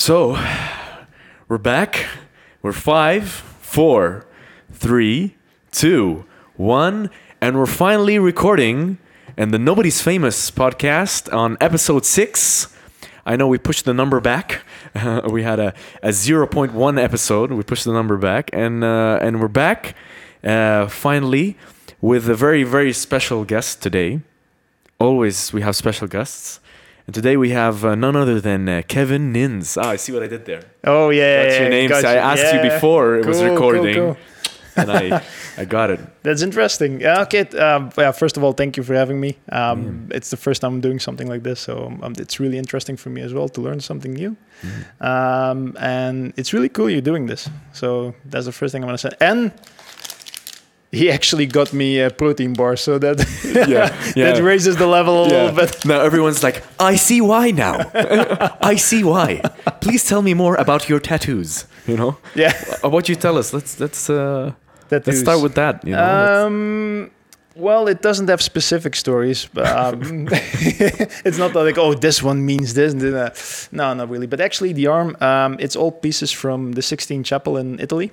So, we're back. We're five, four, three, two, one, and we're finally recording in the Nobody's Famous podcast on episode six. I know we pushed the number back. we had a, a 0.1 episode. We pushed the number back, and uh, and we're back uh, finally with a very very special guest today. Always we have special guests. And today we have uh, none other than uh, Kevin Nins. Ah, I see what I did there. Oh yeah, That's your name. gotcha. I asked Yeah. you before it was Cool, cool, recording, cool. and I, I got it. That's interesting. Yeah, okay. Um, yeah, first of all, thank you for having me. Um, Mm. It's the first time I'm doing something like this, so um, it's really interesting for me as well to learn something new. Mm. Um, and it's really cool you're doing this. So that's the first thing I'm gonna say. And he actually got me a protein bar, so that Yeah, yeah. that raises the level a Yeah. little bit. Now everyone's like, I see why now. I see why. Please tell me more about your tattoos. You know, Yeah, uh, what you tell us. Let's let's uh, that let's start with that. You know, Um, well, it doesn't have specific stories, but um, it's not like oh, this one means this. Uh, no, not really. But actually, the arm, um, it's all pieces from the Sixtine Chapel in Italy.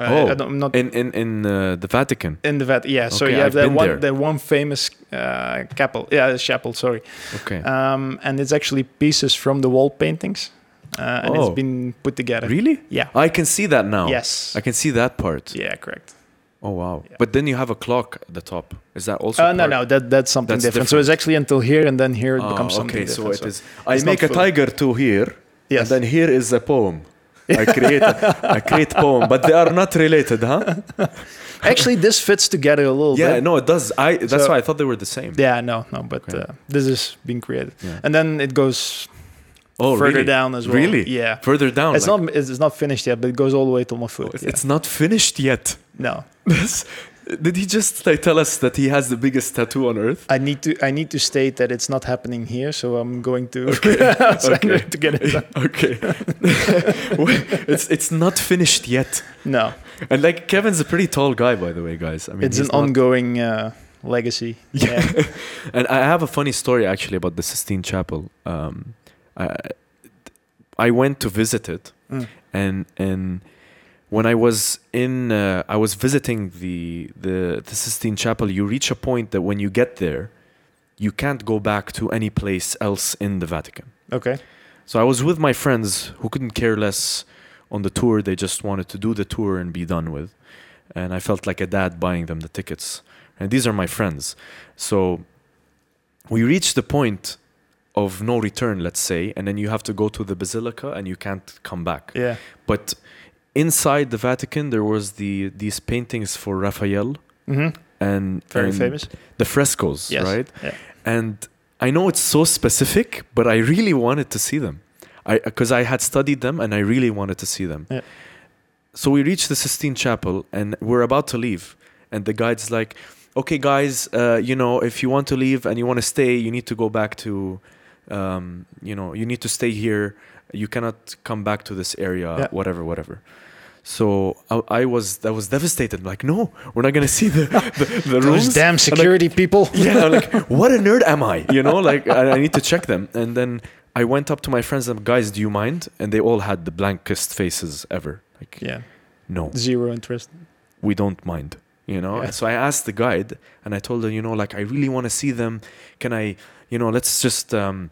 Oh, I I'm not in in in uh, the Vatican. in the vat. Yeah, so Okay, you have I've that one, there. that one famous uh, chapel. Yeah, chapel. Sorry, Okay. um, and it's actually pieces from the wall paintings, uh, and Oh. it's been put together. really? Yeah. I can see that now. Yes. I can see that part. Yeah, correct. Oh wow. Yeah. But then you have a clock at the top. Is that also? Uh, no, no, that that's something That's different. So it's actually until here, and then here it Ah, becomes something okay, so different. it is. I make a tiger to here, Yes. and then here is a poem. I create a, I create poem, but they are not related, huh? Actually, this fits together a little Yeah, bit. Yeah, no, it does. I that's So- why I thought they were the same. Yeah, no, no, but Okay. uh, this is being created, Yeah. and then it goes Oh, further really? down as well. Really? Yeah, Further down. it's like- not it's, not finished yet, but it goes all the way to my Oh, it's, yeah. it's not finished yet. no, Did he just like tell us that he has the biggest tattoo on earth? I need to I need to state that it's not happening here, so I'm going to I'm okay. to get it done. okay. it's it's not finished yet. No, And like Kevin's a pretty tall guy, by the way, guys. I mean, it's an ongoing uh, legacy. Yeah. and I have a funny story actually about the Sistine Chapel. Um, I, I went to visit it, Mm. and and when I was in, uh, I was visiting the, the the Sistine Chapel. You reach a point that when you get there, you can't go back to any place else in the Vatican. Okay. So I was with my friends who couldn't care less on the tour. They just wanted to do the tour and be done with. And I felt like a dad buying them the tickets. And these are my friends. So we reached the point of no return, let's say, and then you have to go to the basilica and you can't come back. Yeah. But inside the Vatican, there was the these paintings for Raphael hmm and Very and famous. the frescoes, Yes. right? Yeah. and I know it's so specific, but I really wanted to see them. I because I had studied them and I really wanted to see them. Yeah. So we reached the Sistine Chapel and we're about to leave, and the guide's like, "Okay, guys, uh, you know, if you want to leave and you want to stay, you need to go back to, um, you know, you need to stay here. You cannot come back to this area, Yeah. whatever, whatever." So I, I was I was devastated. Like, no, we're not gonna see the the, the Those rooms damn like, security people. yeah, like, what a nerd am I? You know, like I, I need to check them. And then I went up to my friends and guys, do you mind? And they all had the blankest faces ever. Like, Yeah. no, Zero interest. we don't mind. You know. Yeah. And so I asked the guide, and I told her, you know, like I really want to see them. Can I, you know, let's just. um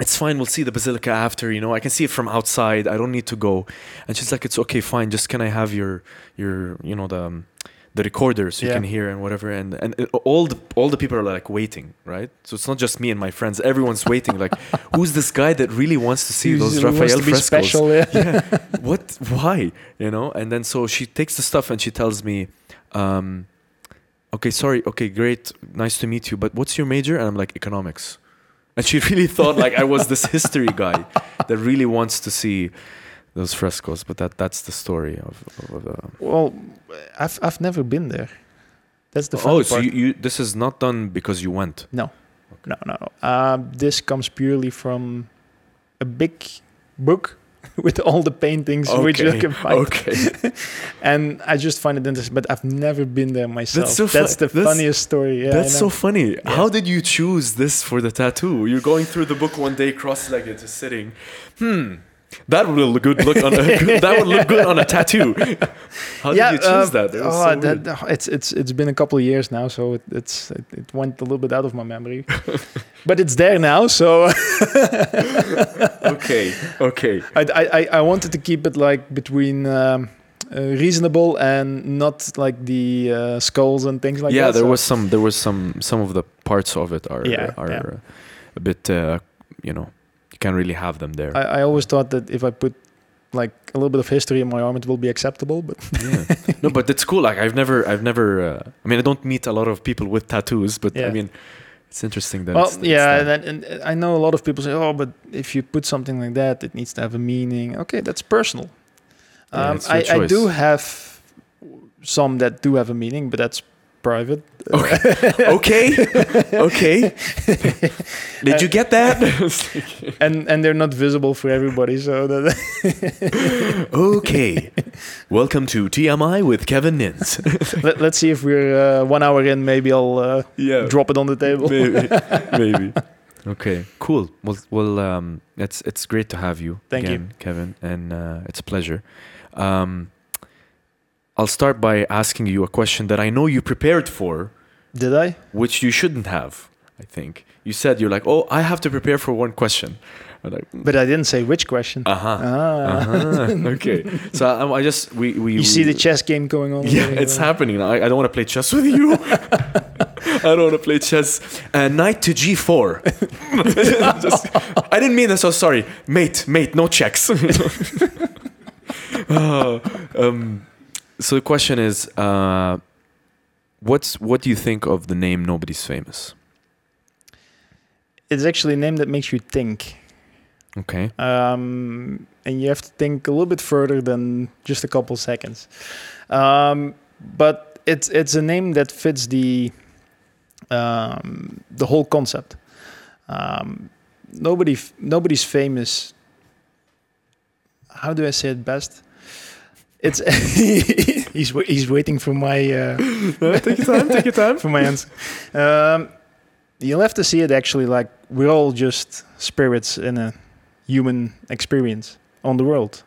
it's fine. We'll see the basilica after. You know, I can see it from outside. I don't need to go. And she's like, "It's okay, fine. Just can I have your, your, you know, the, um, the recorder so you can hear and whatever." And and it, all the all the people are like waiting, right? So it's not just me and my friends. Everyone's waiting. Like, who's this guy that really wants to see those Raphael frescoes? special, yeah. yeah. What? Why? You know? And then so she takes the stuff and she tells me, um, okay, sorry, okay, great, nice to meet you, but what's your major? And I'm like, economics. And she really thought like I was this history guy that really wants to see those frescoes. But that that's the story of, of the. Well, I've I've never been there. That's the Oh, so you, you this is not done because you went. No, no, no. no. Um, this comes purely from a big book with all the paintings which you Okay, can find. Okay. And I just find it interesting, but I've never been there myself. That's, so That's the that's- funniest story. Yeah, That's so funny. Yeah. How did you choose this for the tattoo? You're going through the book one day, cross-legged, just sitting. Hmm. That would look good. Look on a, that would look good on a tattoo. How did you choose uh, that? That oh, so that- it's it's it's been a couple of years now, so it, it's it, it went a little bit out of my memory, but it's there now. So okay, okay. I, I I- I wanted to keep it like between. Um, uh, reasonable and not like the uh, skulls and things like yeah, that. there so- was some. There was some. Some of the parts of it are Yeah, are yeah. a bit. Uh, you know, you can't really have them there. I, I always thought that if I put like a little bit of history in my arm, it will be acceptable. But yeah. No, but it's cool. Like I've never, I've never. Uh, I mean, I don't meet a lot of people with tattoos, but I mean, it's interesting that. well, it's, it's yeah, that. and, and I know a lot of people say, "Oh, but if you put something like that, it needs to have a meaning." Okay, that's personal. Yeah, Um, it's I, I do have some that do have a meaning, but that's private. okay, okay. Did you get that? and and they're not visible for everybody. So that okay. Welcome to TMI with Kevin Nins. Let, let's see if we're uh, one hour in. Maybe I'll uh, yeah. drop it on the table. maybe, maybe. Okay, cool. Well, well, um, it's it's great to have you Thank you. again, Kevin, and uh, it's a pleasure. Um, I'll start by asking you a question that I know you prepared for, Did I? which you shouldn't have. I think you said you're like, oh, I have to prepare for one question. Like, But I didn't say which question. uh huh. Ah. Uh-huh. okay. So I, I just we we You see the chess game going on? Yeah, it's happening. I, I don't want to play chess with you. I don't want to play chess. Uh, knight to g4. Just- I didn't mean that. So sorry, mate. Mate, no checks. Uh, um, so the question is, uh, what's what do you think of the name Nobody's Famous? It's actually a name that makes you think. Okay. um, and you have to think a little bit further than just a couple seconds. Um, but it's it's a name that fits the um, the whole concept. Um, nobody nobody's famous. How do I say it best? It's he's he's waiting for my uh, take your time. Take your time. for my answer. Um, you'll have to see it actually like we're all just spirits in a human experience on the world.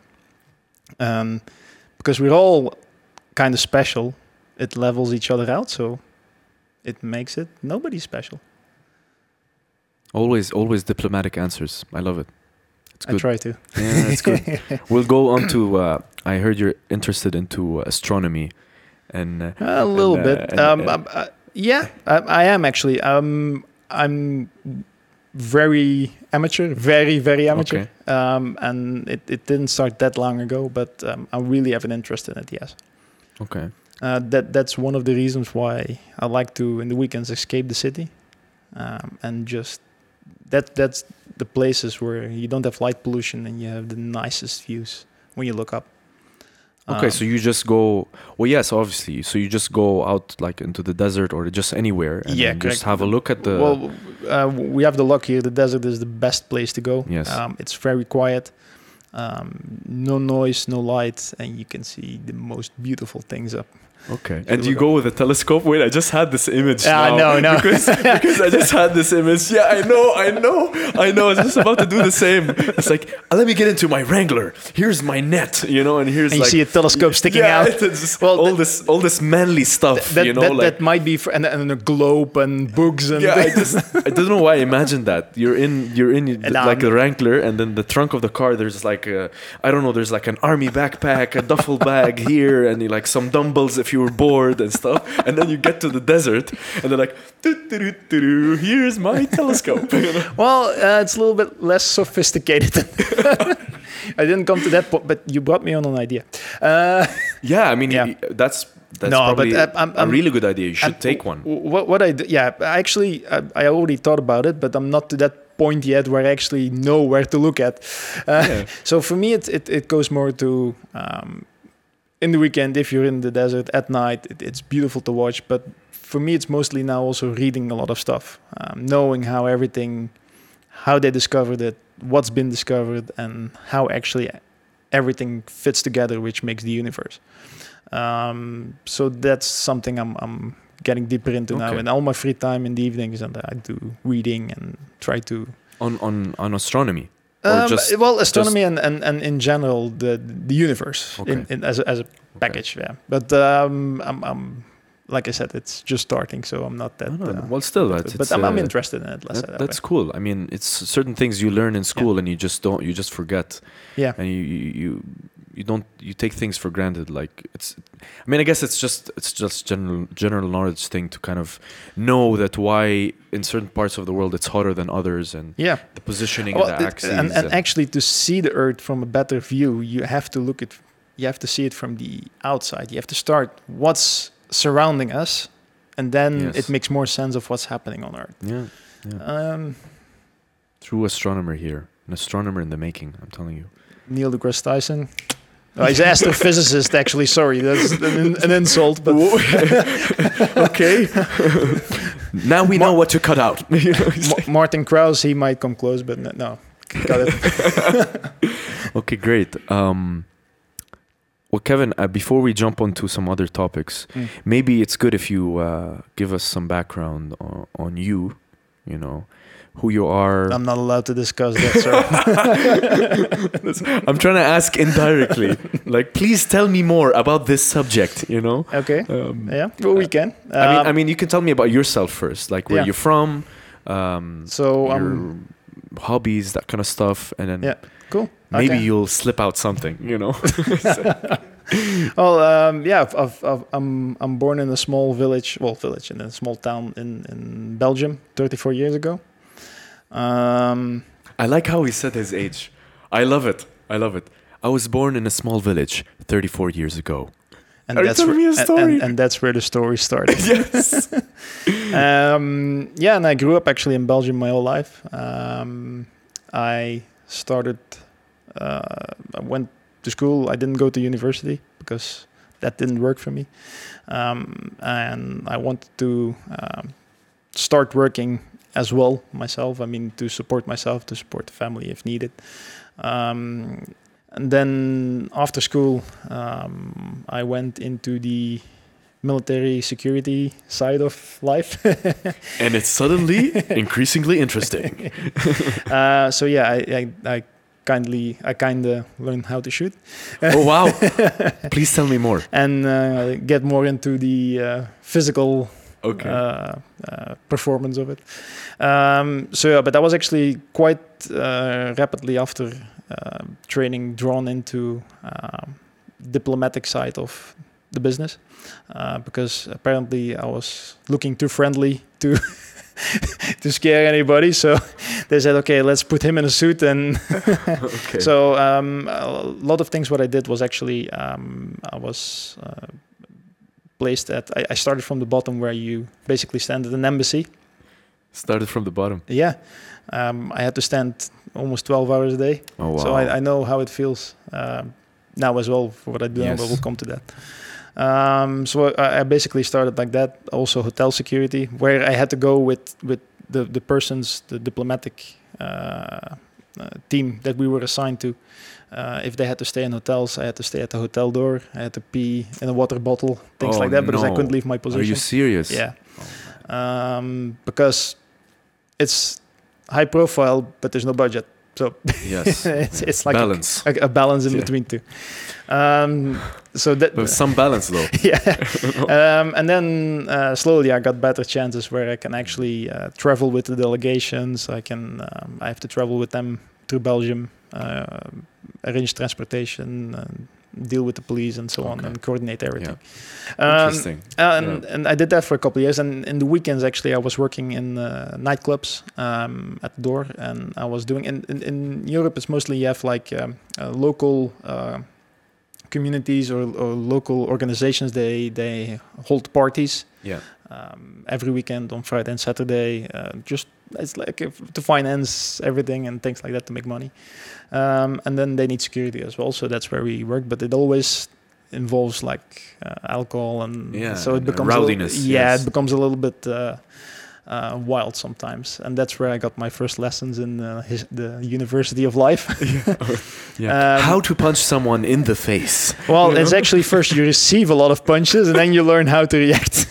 Um, because we're all kind of special, it levels each other out, so it makes it nobody special. Always, always diplomatic answers. I love it. It's I try to. Yeah, that's good. we'll go on to. Uh, I heard you're interested into astronomy, and uh, A little And, uh, bit. and- um, and- um, uh, yeah, I, I am actually. Um, I'm very amateur, very very amateur. Okay. Um, and it, it didn't start that long ago, but um, I really have an interest in it. Yes. okay, Uh, that that's one of the reasons why I like to in the weekends escape the city, um, and just that that's the places where you don't have light pollution and you have the nicest views when you look up. okay. Um, so you just go. Well, yes, obviously. So you just go out like into the desert or just anywhere, and Yeah, just have a look at the. well, uh, we have the luck here. The desert is the best place to go. Yes. um, it's very quiet, um, no noise, no light, and you can see the most beautiful things up. Okay, and you go with a telescope. Wait, I just had this image. Ah, now, no, no. because because I just had this image. Yeah, I know, I know, I know. I was just about to do the same. It's like uh, let me get into my Wrangler. Here's my net, you know, and here's And you like see a telescope sticking yeah, out. Well, all that- this all this manly stuff, That, you know, that, like that might be for, and, and a globe and books and yeah, I just I don't know why I imagined that. You're in you're in And, like a um, Wrangler, and then the trunk of the car there's like a I don't know there's like an army backpack, a duffel bag here, and like some dumbbells if you were bored and stuff. And then you get to the desert, and they're like, "Doo-doo-doo-doo-doo, here's my telescope. you know? Well, uh, it's a little bit less sophisticated. I didn't come to that point, but you brought me on an idea. Uh, Yeah, I mean Yeah. that's that's No, but, probably uh, I'm- a I'm- really good idea. You should and take one. What, what I do, yeah, actually, I, I already thought about it, but I'm not to that point yet where I actually know where to look at. Uh, Yeah. So for me, it, it, it goes more to um, in the weekend, if you're in the desert at night, it, it's beautiful to watch. But for me, it's mostly now also reading a lot of stuff, um, knowing how everything, how they discovered it, what's been discovered, and how actually everything fits together, which makes the universe. Um, so that's something I'm, I'm getting deeper into now. Okay. In all my free time in the evenings, and I do reading and try to On on on astronomy. Um, well, astronomy and, and, and in general the the universe Okay. in, in, as a, as a package. Yeah, but um, I'm, I'm like I said, it's just starting, so I'm not that. No, no, uh, well, still, but that's, but I'm, I'm uh, interested in it. That- that that's way. cool. I mean, it's certain things you learn in school and you just don't, you just forget. Yeah. And you, you, you, don't, you take things for granted. Like it's, I mean, I guess it's just, it's just general, general knowledge thing to kind of know that why in certain parts of the world it's hotter than others and Yeah, the positioning Well, of the axes. and, and actually to see the Earth from a better view, you have to look at, you have to see it from the outside. You have to start what's surrounding us, and then Yes. it makes more sense of what's happening on Earth. yeah, yeah. Um, True astronomer here, an astronomer in the making. I'm telling you. Neil deGrasse Tyson. Oh, he's an astrophysicist, actually. Sorry, that's an, an insult, but okay. now we know what to cut out. You know, Ma- Martin Krauss, he might come close, but no, no. got it. Okay, great. Um, well, Kevin, uh, before we jump onto some other topics, Mm. maybe it's good if you uh, give us some background on, on you. You know, who you are. I'm not allowed to discuss that, sir. I'm trying to ask indirectly. like, please tell me more about this subject. You know. okay. Um, Yeah, well, we can. I mean, Um, I mean, you can tell me about yourself first, like where Yeah. you're from, um, so, your um, hobbies, that kind of stuff, and then Yeah, cool. maybe Okay. you'll slip out something. You know. Well, um, yeah, I've, I've, I've, I'm I'm born in a small village, well, village in a small town in in Belgium, 34 years ago. Um, I like how he said his age. I love it. I love it. I was born in a small village 34 years ago. and Are you that's telling where, me a and- story? And, and that's where the story started. Yes. um, yeah, and I grew up actually in Belgium my whole life. Um, I started, I went to school. I didn't go to university because that didn't work for me. Um, and I wanted to um, start working as well myself. I mean, to support myself, to support the family if needed. Um, and then after school, um, I went into the military security side of life. and it's suddenly increasingly interesting. uh, so yeah, I, I, I kindly, I kind of learned how to shoot Oh, wow. Please tell me more. and uh, get more into the uh, physical Okay. uh, uh, performance of it. Um, so yeah, but I was actually quite uh, rapidly after uh, training drawn into um, diplomatic side of the business uh, because apparently I was looking too friendly to to scare anybody. So they said, okay, let's put him in a suit and okay. so um, a lot of things. What I did was actually um, I was uh, placed at. I, I started from the bottom where you basically stand at an embassy. Started from the bottom. Yeah, um, I had to stand almost 12 hours a day. Oh, wow. So I, I know how it feels um, now as well for what I do. now, but Yes. we'll come to that. Um, so I, I basically started like that. Also hotel security, where I had to go with with the the persons, the diplomatic uh, uh, team that we were assigned to. Uh, if they had to stay in hotels, I had to stay at the hotel door. I had to pee in a water bottle, things Oh, like that, because I couldn't leave my position. Are you serious? Yeah. Um, because it's high profile, but there's no budget. So Yes. it's, it's like a- balance. a, a balance in Yeah. between two. Um, so that But some balance, though. yeah, um, and then uh, slowly I got better chances where I can actually uh, travel with the delegations. I can um, I have to travel with them to Belgium, uh, arrange transportation, and deal with the police and so on, and coordinate everything. Um, Interesting. and, and I did that for a couple of years. And in the weekends, actually, I was working in uh, nightclubs um, at the door, and I was doing. In, in, in Europe, it's mostly you have like um, uh, local uh, communities or, or local organizations. They they hold parties Yeah. Um, every weekend on Friday and Saturday. Uh, just it's like if, to finance everything and things like that to make money. Um, and then they need security as well, so that's where we work. But it always involves like uh, alcohol and Yeah, so it becomes a little- yeah, yes. it becomes a little bit. Uh, uh, wild sometimes, and that's where I got my first lessons in uh, his, the University of Life. Yeah. Um, How to punch someone in the face. Well, You it's actually first you receive a lot of punches and then you learn how to react.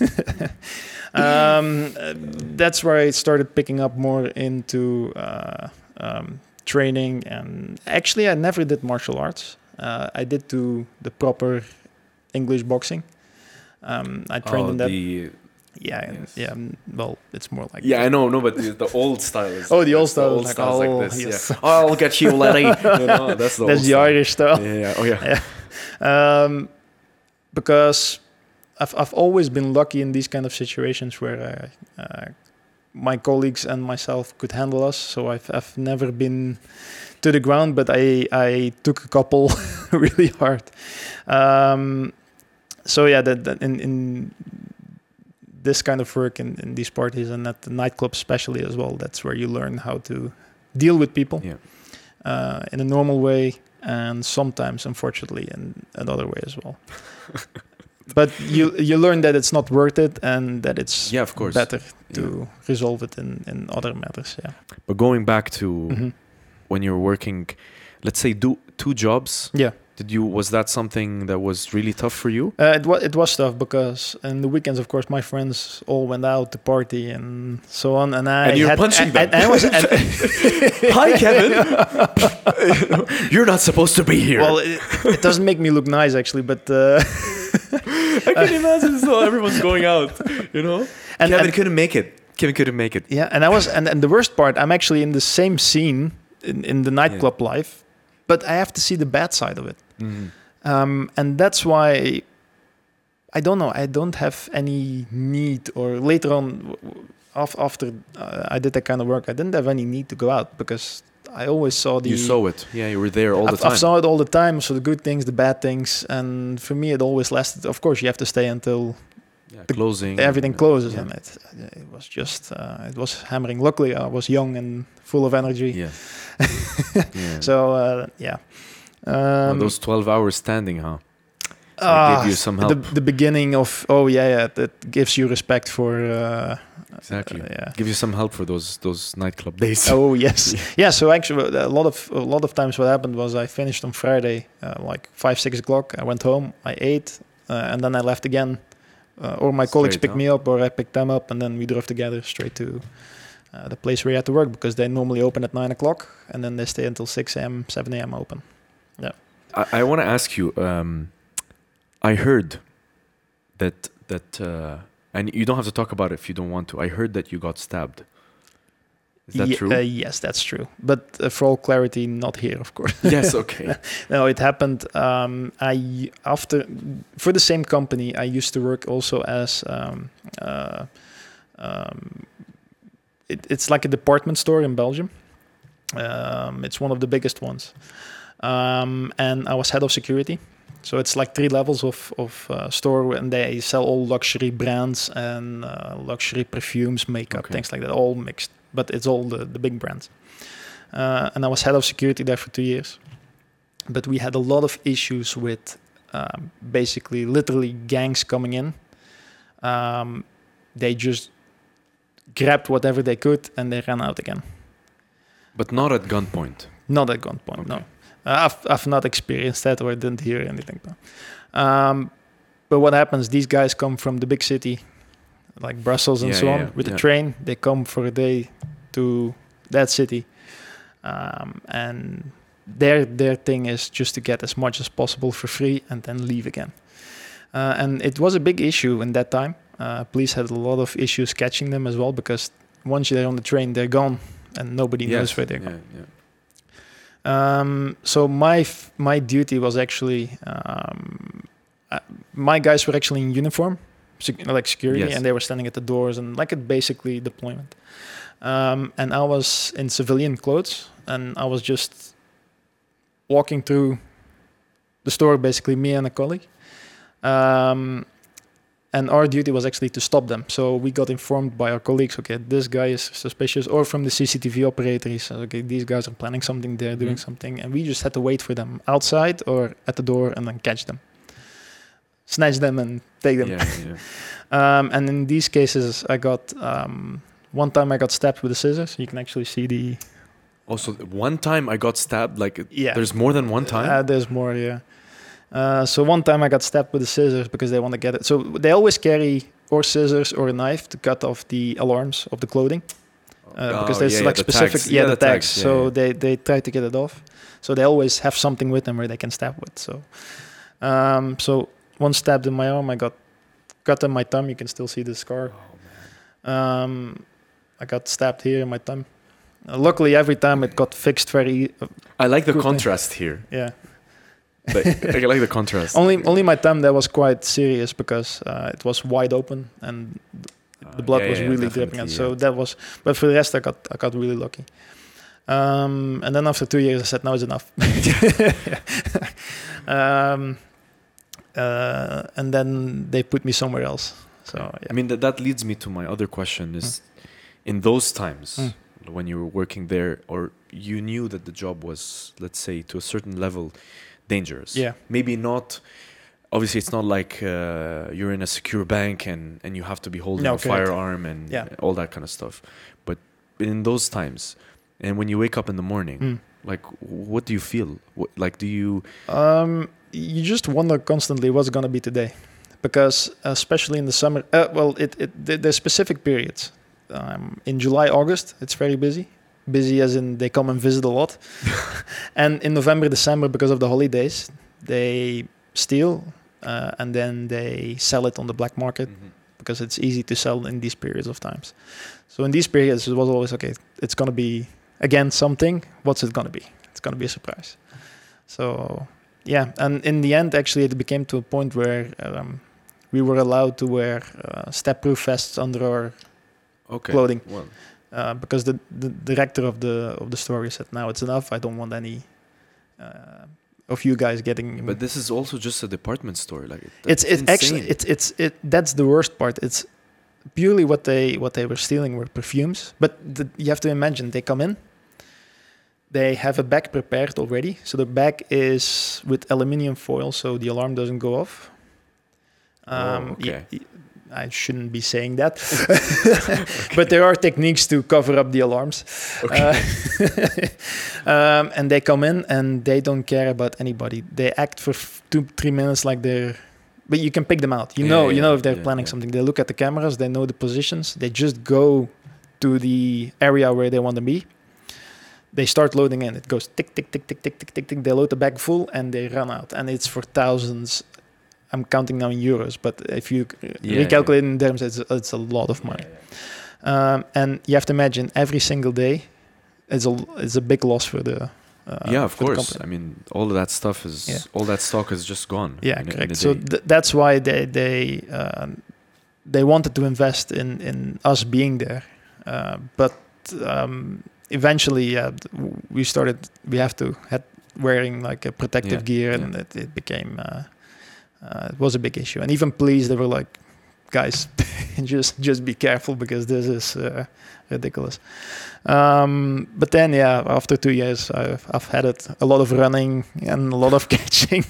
um, that's where I started picking up more into uh, um, training. And actually, I never did martial arts. Uh, I did do the proper English boxing. Um, I trained Oh, in that. the yeah, yes. yeah. mm, Well, it's more like yeah, I know, no, but the, the old style is. Oh, the old style old is like, style's oh, like this. yes. Yeah. Oh, I'll get you, know, that's the That's old the style. Irish style. Yeah, yeah. Oh, yeah. um, because I've I've always been lucky in these kind of situations where uh, uh, my colleagues and myself could handle us. So I've I've never been to the ground, but I I took a couple really hard. Um, so yeah, that, that in in this kind of work in, in these parties and at the nightclub especially as well, that's where you learn how to deal with people Yeah. uh, in a normal way and sometimes unfortunately in another way as well but you you learn that it's not worth it and that it's Yeah, of course. better to Yeah. resolve it in, in other matters yeah But going back to Mhm. when you're working, let's say, do two jobs. yeah Did you was that something that was really tough for you? uh, it, wa- it was tough because in the weekends of course my friends all went out to party and so on and I And you're had, punching and, them. and I was and, Hi, Kevin. you're not supposed to be here. well it, it doesn't make me look nice actually but uh, I can imagine so everyone's going out. You know, and, Kevin and- couldn't make it. Kevin couldn't make it. Yeah, and I was, and, and the worst part, I'm actually in the same scene in, in the nightclub life, but I have to see the bad side of it. Mhm. Um, and that's why I don't know, I don't have any need, or later on, after uh, I did that kind of work, I didn't have any need to go out because I always saw the. You saw it. Yeah, you were there all I've, the time. I've saw it all the time, so the good things, the bad things, and for me, it always lasted. Of course, you have to stay until yeah, the- closing. everything closes, Yeah. and it, it was just, uh, it was hammering. Luckily, I was young and full of energy. Yeah. yeah. So uh, yeah. Well, Um, those twelve hours standing, huh? ah, gave you some The, help. the beginning of oh yeah yeah that gives you respect for uh, Exactly. uh, yeah. Give you some help for those those nightclub days. Oh yes, Yeah. yeah. So actually, a lot of a lot of times, what happened was I finished on Friday, uh, like five six o'clock. I went home, I ate, uh, and then I left again. Uh, or my colleagues pick huh? me up, or I pick them up, and then we drove together straight to uh, the place where you had to work because they normally open at nine o'clock, and then they stay until six a.m., seven a.m. open. Yeah. I, I want to ask you. Um, I heard that that, uh, and you don't have to talk about it if you don't want to. I heard that you got stabbed. Is that Ye- true? Uh, yes, that's true. But uh, for all clarity, not here, of course. yes. Okay. no, it happened. Um, I after for the same company. I used to work also as um, uh, um, it, it's like a department store in Belgium. Um, it's one of the biggest ones, um, and I was head of security. So it's like three levels of of uh, store, and they sell all luxury brands and uh, luxury perfumes, makeup, Okay. things like that, all mixed. But it's all the the big brands. Uh, and I was head of security there for two years. But we had a lot of issues with um, basically, literally gangs coming in. Um, they just grabbed whatever they could and they ran out again. But not at gunpoint. Not at gunpoint, no. Okay. Uh, I've, I've not experienced that or I didn't hear anything. Um, but what happens, these guys come from the big city, like Brussels and Yeah, so yeah, on, with the train. They come for a day to that city. Um, and their, their thing is just to get as much as possible for free and then leave again. Uh, and it was a big issue in that time. Uh, police had a lot of issues catching them as well because once they're on the train, they're gone and nobody knows where they're yeah, yeah. Um, so my f- my duty was actually um, uh, my guys were actually in uniform, like security, Yes. and they were standing at the doors and like a basically deployment. Um, and I was in civilian clothes, and I was just walking through the store, basically me and a colleague. Um, and our duty was actually to stop them. So we got informed by our colleagues, okay, this guy is suspicious, or from the CCTV operator, he says, okay, these guys are planning something, they're doing Mhm. something, and we just had to wait for them outside or at the door and then catch them, snatch them and take them. yeah, yeah. Um, and in these cases, I got um, one time I got stabbed with a scissors. You can actually see the Also, one time I got stabbed. Like, yeah. there's more than one time. Uh, there's more, yeah. Uh, so one time I got stabbed with the scissors because they want to get it. So they always carry or scissors or a knife to cut off the alarms of the clothing. uh, because Oh, there's yeah, like the specific tags. yeah, the the tags. tags, so they they try to get it off. So they always have something with them where they can stab with. So um, so one stabbed in my arm. I got cut in my thumb. You can still see the scar. Um, I got stabbed here in my thumb. Uh, luckily, every time it got fixed very. Uh, I like the thing. contrast here. yeah. Like, I like the contrast. Only only my thumb that was quite serious because uh, it was wide open and the blood yeah, was yeah, really dripping. And so yeah. that was. But for the rest, I got I got really lucky. Um, and then after two years, I said, "No, it's enough." um, uh, and then they put me somewhere else. So yeah. I mean, that, that leads me to my other question is in those times Mm. when you were working there or you knew that the job was, let's say, to a certain level dangerous. Yeah. Maybe not. Obviously, it's not like uh, you're in a secure bank and, and you have to be holding No, a correct. firearm and Yeah. all that kind of stuff. But in those times, and when you wake up in the morning, Mm. like, what do you feel? What, like, do you? Um, you just wonder constantly what's going to be today, because especially in the summer. Uh, well, it, it there's specific periods. Um, in July, August, it's very busy. Busy as in they come and visit a lot. and in November, December, because of the holidays, they steal uh, and then they sell it on the black market because it's easy to sell in these periods of times. So in these periods, it was always okay. It's gonna be again something. What's it gonna be? It's gonna be a surprise. So yeah, and in the end, actually, it became to a point where um, we were allowed to wear uh, stab-proof vests under our Okay. clothing Well, uh, because the, the director of the of the story said, "Now it's enough. I don't want any." Uh, of you guys getting but this is also just a department store. Like it- it's it's actually it's it's it that's the worst part it's purely what they what they were stealing were perfumes but the, you have to imagine they come in they have a bag prepared already so the bag is with aluminium foil so the alarm doesn't go off Oh, y- okay. y- I shouldn't be saying that, but there are techniques to cover up the alarms. Okay. Uh, um, and they come in and they don't care about anybody. They act for f- two, three minutes like they're. But you can pick them out. You Yeah, know, yeah, you know if they're yeah, planning something. They look at the cameras. They know the positions. They just go to the area where they want to be they start loading in. It goes tick, tick, tick, tick, tick, tick, tick, tick. They load the bag full and they run out. And it's for thousands. I'm counting now in euros, but if you yeah, recalculate yeah. in terms, it's, it's a lot of money. Yeah, um, and you have to imagine every single day is a, is a big loss for the. Uh, yeah, of course. I mean, all of that stuff is all that stock is just gone. Yeah, in, correct. In so th- that's why they they um, they wanted to invest in in us being there, uh, but um, eventually, yeah, we started. We have to had wearing like a protective Yeah, gear, yeah. and it, it became uh, uh, it was a big issue. And even police, they were like, guys, just just be careful because this is uh, ridiculous. Um, but then, yeah, after two years, I've, I've had it a lot of running and a lot of catching.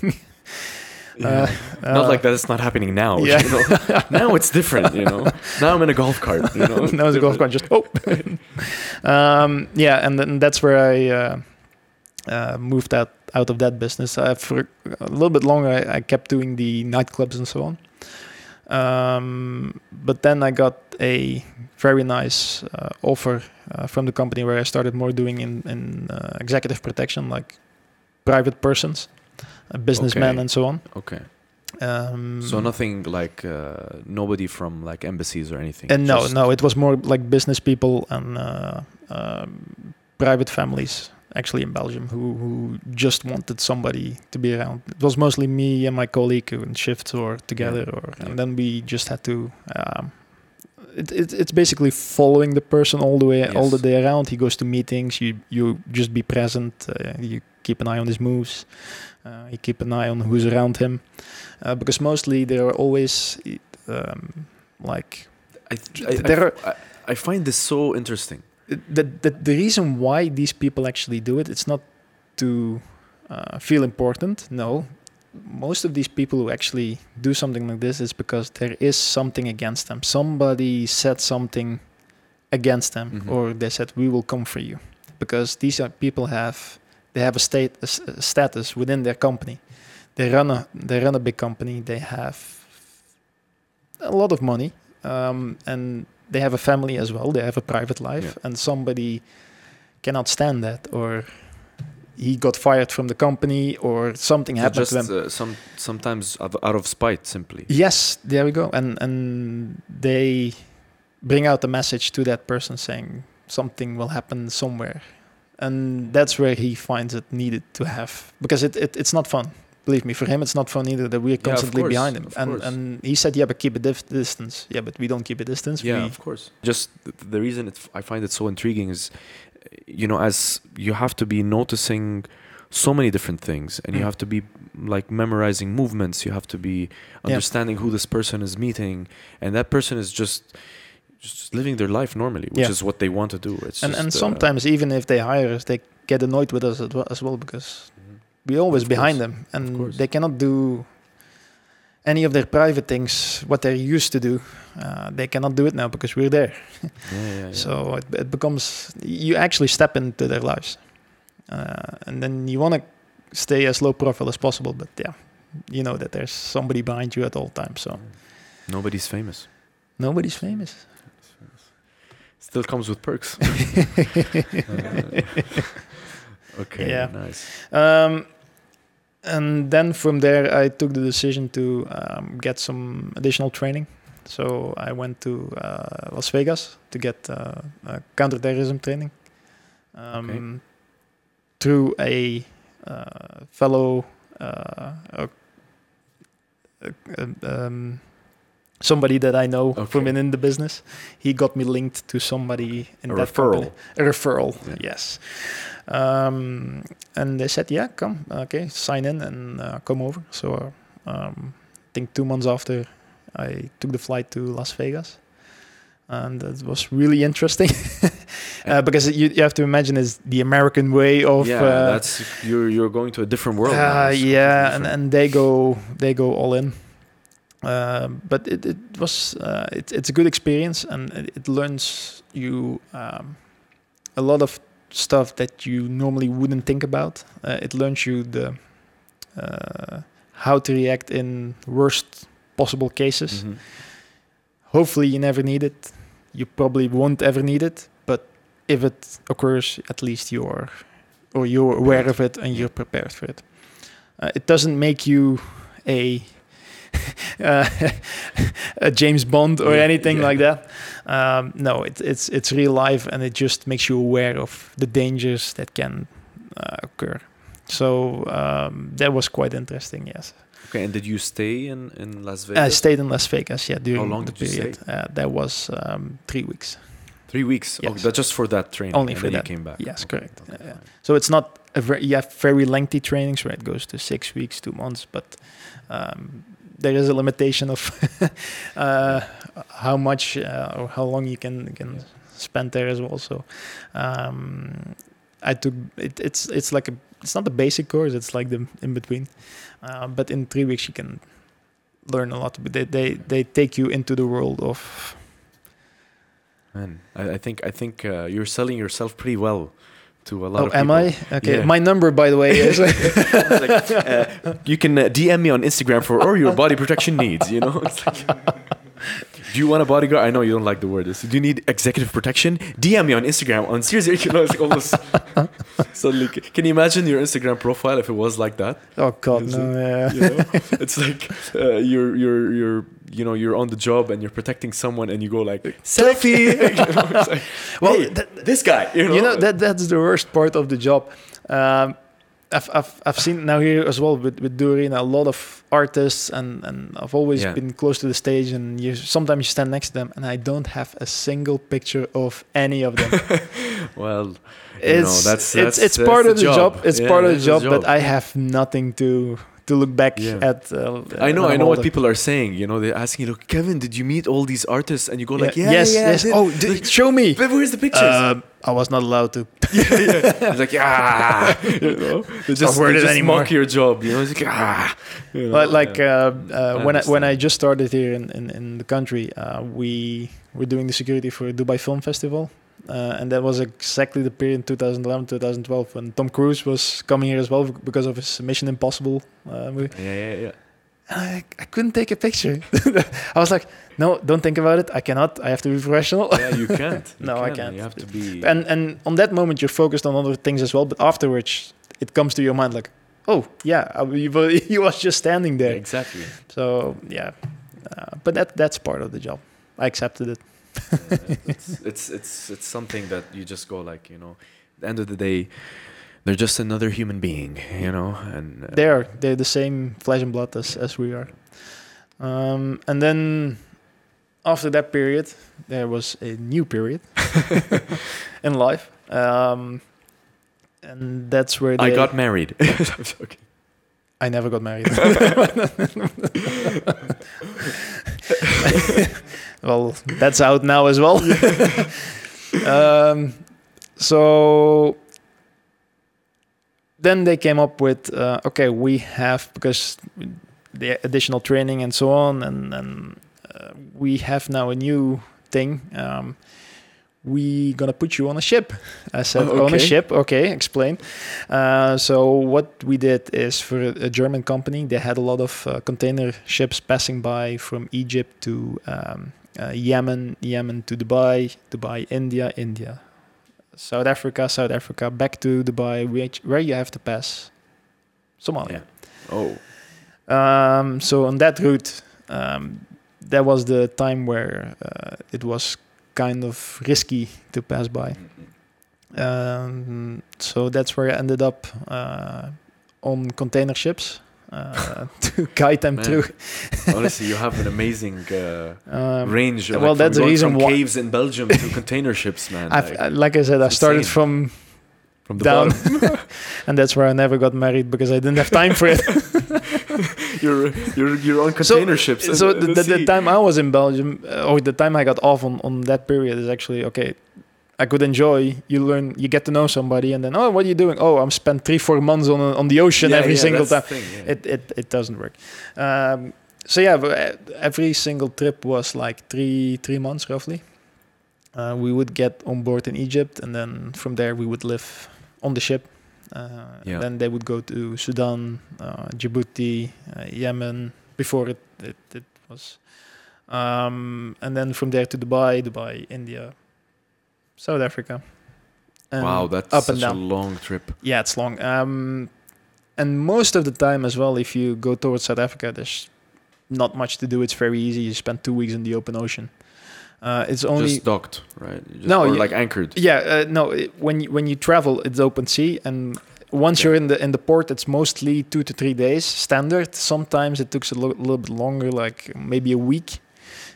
Yeah. uh, not like that. It's not happening now. yeah. You know? now it's different. You know. Now I'm in a golf cart. You know. now it's a golf cart. Just oh, um, yeah, and then that's where I uh, uh, moved out out of that business. Uh, for a little bit longer, I, I kept doing the nightclubs and so on. Um, but then I got a very nice uh, offer uh, from the company where I started more doing in in uh, executive protection, like private persons, uh, businessmen, Okay. and so on. Okay. Um, So nothing like uh, nobody from like embassies or anything. And no, no, it was more like business people and uh, um, private families actually in Belgium who, who just wanted somebody to be around. It was mostly me and my colleague who in shifts or together, Yeah, or yeah. and then we just had to. Um, it, it, it's basically following the person all the way, all the day around. He goes to meetings. You you just be present. Uh, you keep an eye on his moves. Uh, you keep an eye on who's around him, uh, because mostly there are always um, like I, I, there are I, I find this so interesting. the, the the reason why these people actually do it it's not to uh, feel important no most of these people who actually do something like this is because there is something against them somebody said something against them Mhm. or they said we will come for you because these are people have they have a state a, status within their company they run a they run a big company they have a lot of money um, and they have a family as well. They have a private life, and somebody cannot stand that, or he got fired from the company, or something So happened just to them. uh, some sometimes out out of spite, simply. Yes, there we go. And and they bring out a message to that person saying something will happen somewhere. And that's where he finds it needed to have because it, it it's not fun. Believe me, for him it's not fun either that we're of constantly course, behind him. And course. and he said, Yeah, but keep a dif- distance. Yeah, but we don't keep a distance. Yeah, we, of course. Just the reason it's, I find it so intriguing is, you know, as you have to be noticing so many different things, and you Mm. have to be like memorizing movements. You have to be understanding who this person is meeting, and that person is just just living their life normally, which Yeah. is what they want to do. It's and and uh, sometimes even if they hire us, they get annoyed with us as well, as well because we're always Of behind course, them and they cannot do any of their private things what they're used to do uh, they cannot do it now because we're there yeah, yeah, yeah. so it, it becomes you actually step into their lives uh, and then you want to stay as low profile as possible but yeah you know that there's somebody behind you at all times so nobody's famous. nobody's famous Still comes with perks. okay, Yeah. nice. Um, and then from there, I took the decision to um, get some additional training. So I went to uh, Las Vegas to get uh, uh, counterterrorism training um, through a uh, fellow, uh, uh, uh, um, somebody that I know from Okay. within the business. He got me linked to somebody in A that referral. company. A referral, Yeah. yes. Um, and they said, "Yeah, come, okay, sign in and uh, come over." So um, I think two months after, I took the flight to Las Vegas, and it was really interesting uh, because you, you have to imagine is the American way of yeah, uh, that's you're you're going to a different world. uh, yeah, and, and they go they go all in. Um, but it, it was uh, it, it's a good experience and it, it learns you um, a lot of stuff that you normally wouldn't think about. Uh, it learns you the uh, how to react in worst possible cases. Mhm. Hopefully, you never need it. You probably won't ever need it, but if it occurs, at least you're or you're aware of it and you're prepared for it. Uh, it doesn't make you a a James Bond or Yeah, anything yeah. like that. Um, no, it, it's it's real life, and it just makes you aware of the dangers that can uh, occur. So um, that was quite interesting. Yes. Okay, and did you stay in in Las Vegas? I stayed in Las Vegas, yeah, during How long the did you period. Uh, that was um, three weeks. Three weeks. Yes. Okay, but just for that training. Only for that. You came back. Yes, Okay, correct. okay, yeah. So it's not a very, you have very lengthy trainings where it goes to six weeks, two months, but um, there is a limitation of uh, how much uh, or how long you can can spend there as well. So um, I took it, it's it's like a it's not a basic course. It's like the in between, uh, but in three weeks you can learn a lot. But they they, they take you into the world of Man, I, I think I think uh, you're selling yourself pretty well to a lot oh, of am. I okay? Yeah. My number, by the way, is like, uh, you can uh, DM me on Instagram for all your body protection needs. You know, It's like, do you want a bodyguard? I know you don't like the word. This. Do you need executive protection? DM me on Instagram on seriously. You know, it's like almost suddenly. Can you imagine your Instagram profile if it was like that? oh god no. Yeah. You know, it's like uh, you're you're you're you know you're on the job and you're protecting someone and you go like selfie. it's like, Well, hey, that- this guy. You know, you know that that's the worst part of the job. Um, I've, I've I've seen now here as well with with Doreen a lot of artists and and I've always Yeah. been close to the stage and you sometimes you stand next to them and I don't have a single picture of any of them. well, you know, it's that's, it's it's that's part of the job. It's Yeah, part of the that's job, but I have nothing to to look back Yeah. at. Uh, I know, I know what people are saying. You know, they're asking, "Look, Kevin, did you meet all these artists?" And you go like, "Yeah, yes, yeah, I yes. did." Oh, d- show me. but where's the pictures? Um, I was not allowed to. yeah, like, ah, you know, they just, worth they it just anymore. mock your job. You know, it's like, ah, you know, Like, like uh, uh, when I when I just started here in in, in the country, uh, we were doing the security for Dubai Film Festival, uh, and that was exactly the period 2011 2012 when Tom Cruise was coming here as well because of his Mission Impossible uh, movie. yeah, yeah, yeah. And I, I couldn't take a picture. I was like, no, don't think about it. I cannot. I have to be professional. Yeah, you can't. You No, I can't. You have to be. and and on that moment, you're focused on other things as well. But afterwards, it comes to your mind like, oh yeah, I, you, you was just standing Yeah, there. exactly. So yeah, uh, but that that's part of the job. I accepted it. It's, it's it's it's something that you just go like you know. At the end of the day, they're just another human being, you know, and uh, They are they're the same flesh and blood as as we are. Um, and then after that period, there was a new period in life. Um, and that's where I got married. I'm joking. I never got married. Well, that's out now as well. um, so then they came up with uh, okay, we have because the additional training and so on, and and uh, we have now a new thing. Um, we gonna put you on a ship. I said Oh, on a okay. ship. Okay, explain. Uh, so what we did is for a, a German company, they had a lot of uh, container ships passing by from Egypt to um, uh, Yemen, Yemen to Dubai, Dubai, India, India, South Africa, South Africa, back to Dubai, which, where you have to pass? Somalia. Oh, Um, so on that route, um, that was the time where uh, it was kind of risky to pass by. Um, so that's where I ended up uh, on container ships uh, to guide them Man. through. honestly, you have an amazing uh, Um, range. well, like, that's the reason from why- caves in Belgium to container ships, man. Like, like I said, I started insane. from from the down, and that's where I never got married because I didn't have time for it. you're you're you're on So- container ships. so the, the, the the, the sea. time I was in Belgium, uh, or the time I got off on, on that period is actually okay. I could enjoy. You learn, you get to know somebody, and then oh, what are you doing? Oh, I'm spent three four months on on the ocean Yeah, every yeah, single time. thing, yeah. It it it doesn't work. Um, so yeah, every single trip was like three three months roughly. Uh, we would get on board in Egypt, and then from there we would live on the ship. Uh, Yeah. Then they would go to Sudan, uh, Djibouti, uh, Yemen. Before it, it, it was, um, and then from there to Dubai, Dubai, India, South Africa. And wow, that's up such and a down. long trip. Yeah, it's long. Um, and most of the time as well, if you go towards South Africa, there's not much to do. It's very easy. You spend two weeks in the open ocean. Uh, it's only just docked, right? Just, No, you- like anchored. yeah. Uh, no, it, when you, when you travel, it's open sea, and once you're in the in the port, it's mostly two to three days standard. Sometimes it takes a lo- little bit longer, like maybe a week,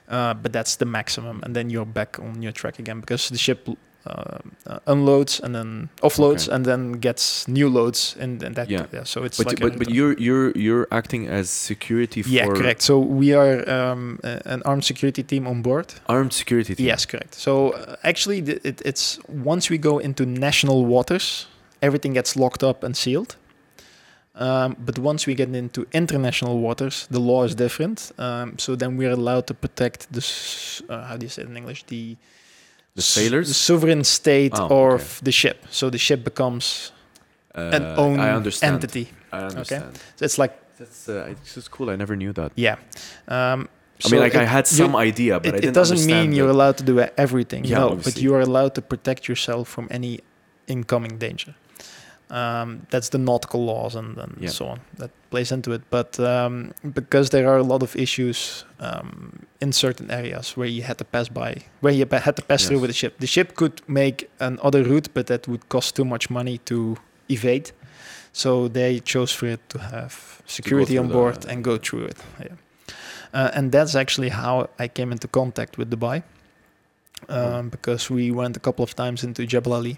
uh, but that's the maximum. And then you're back on your track again because the ship uh, uh, unloads and then offloads Okay. and then gets new loads, and, and that Yeah. So it's But like but but you're you're you're acting as security for Yeah, correct. So we are um, an armed security team on board. armed security team. Yes, correct. So uh, actually, it, it's once we go into national waters, everything gets locked up and sealed. Um, but once we get into international waters, the law is different. Um, so then we're allowed to protect the uh, how do you say it in English the The sailors? the sovereign state Oh, of okay. the ship. So the ship becomes Uh, an own I understand. entity. I understand. So it's like That's uh, it's just cool. I never knew that. yeah. Um, I mean, like I it- had you- some idea, but I it, it doesn't mean you're that- allowed to do everything. Yeah, no, but you are allowed to protect yourself from any incoming danger. Um, that's the nautical laws and, and Yeah. so on that plays into it. But um, because there are a lot of issues um, in certain areas where you had to pass by, where you had to pass through with the ship. The ship could make another route, but that would cost too much money to evade. So they chose for it to have security on board the- and go through it. Yeah. Uh, and that's actually how I came into contact with Dubai, um, because we went a couple of times into Jebel Ali.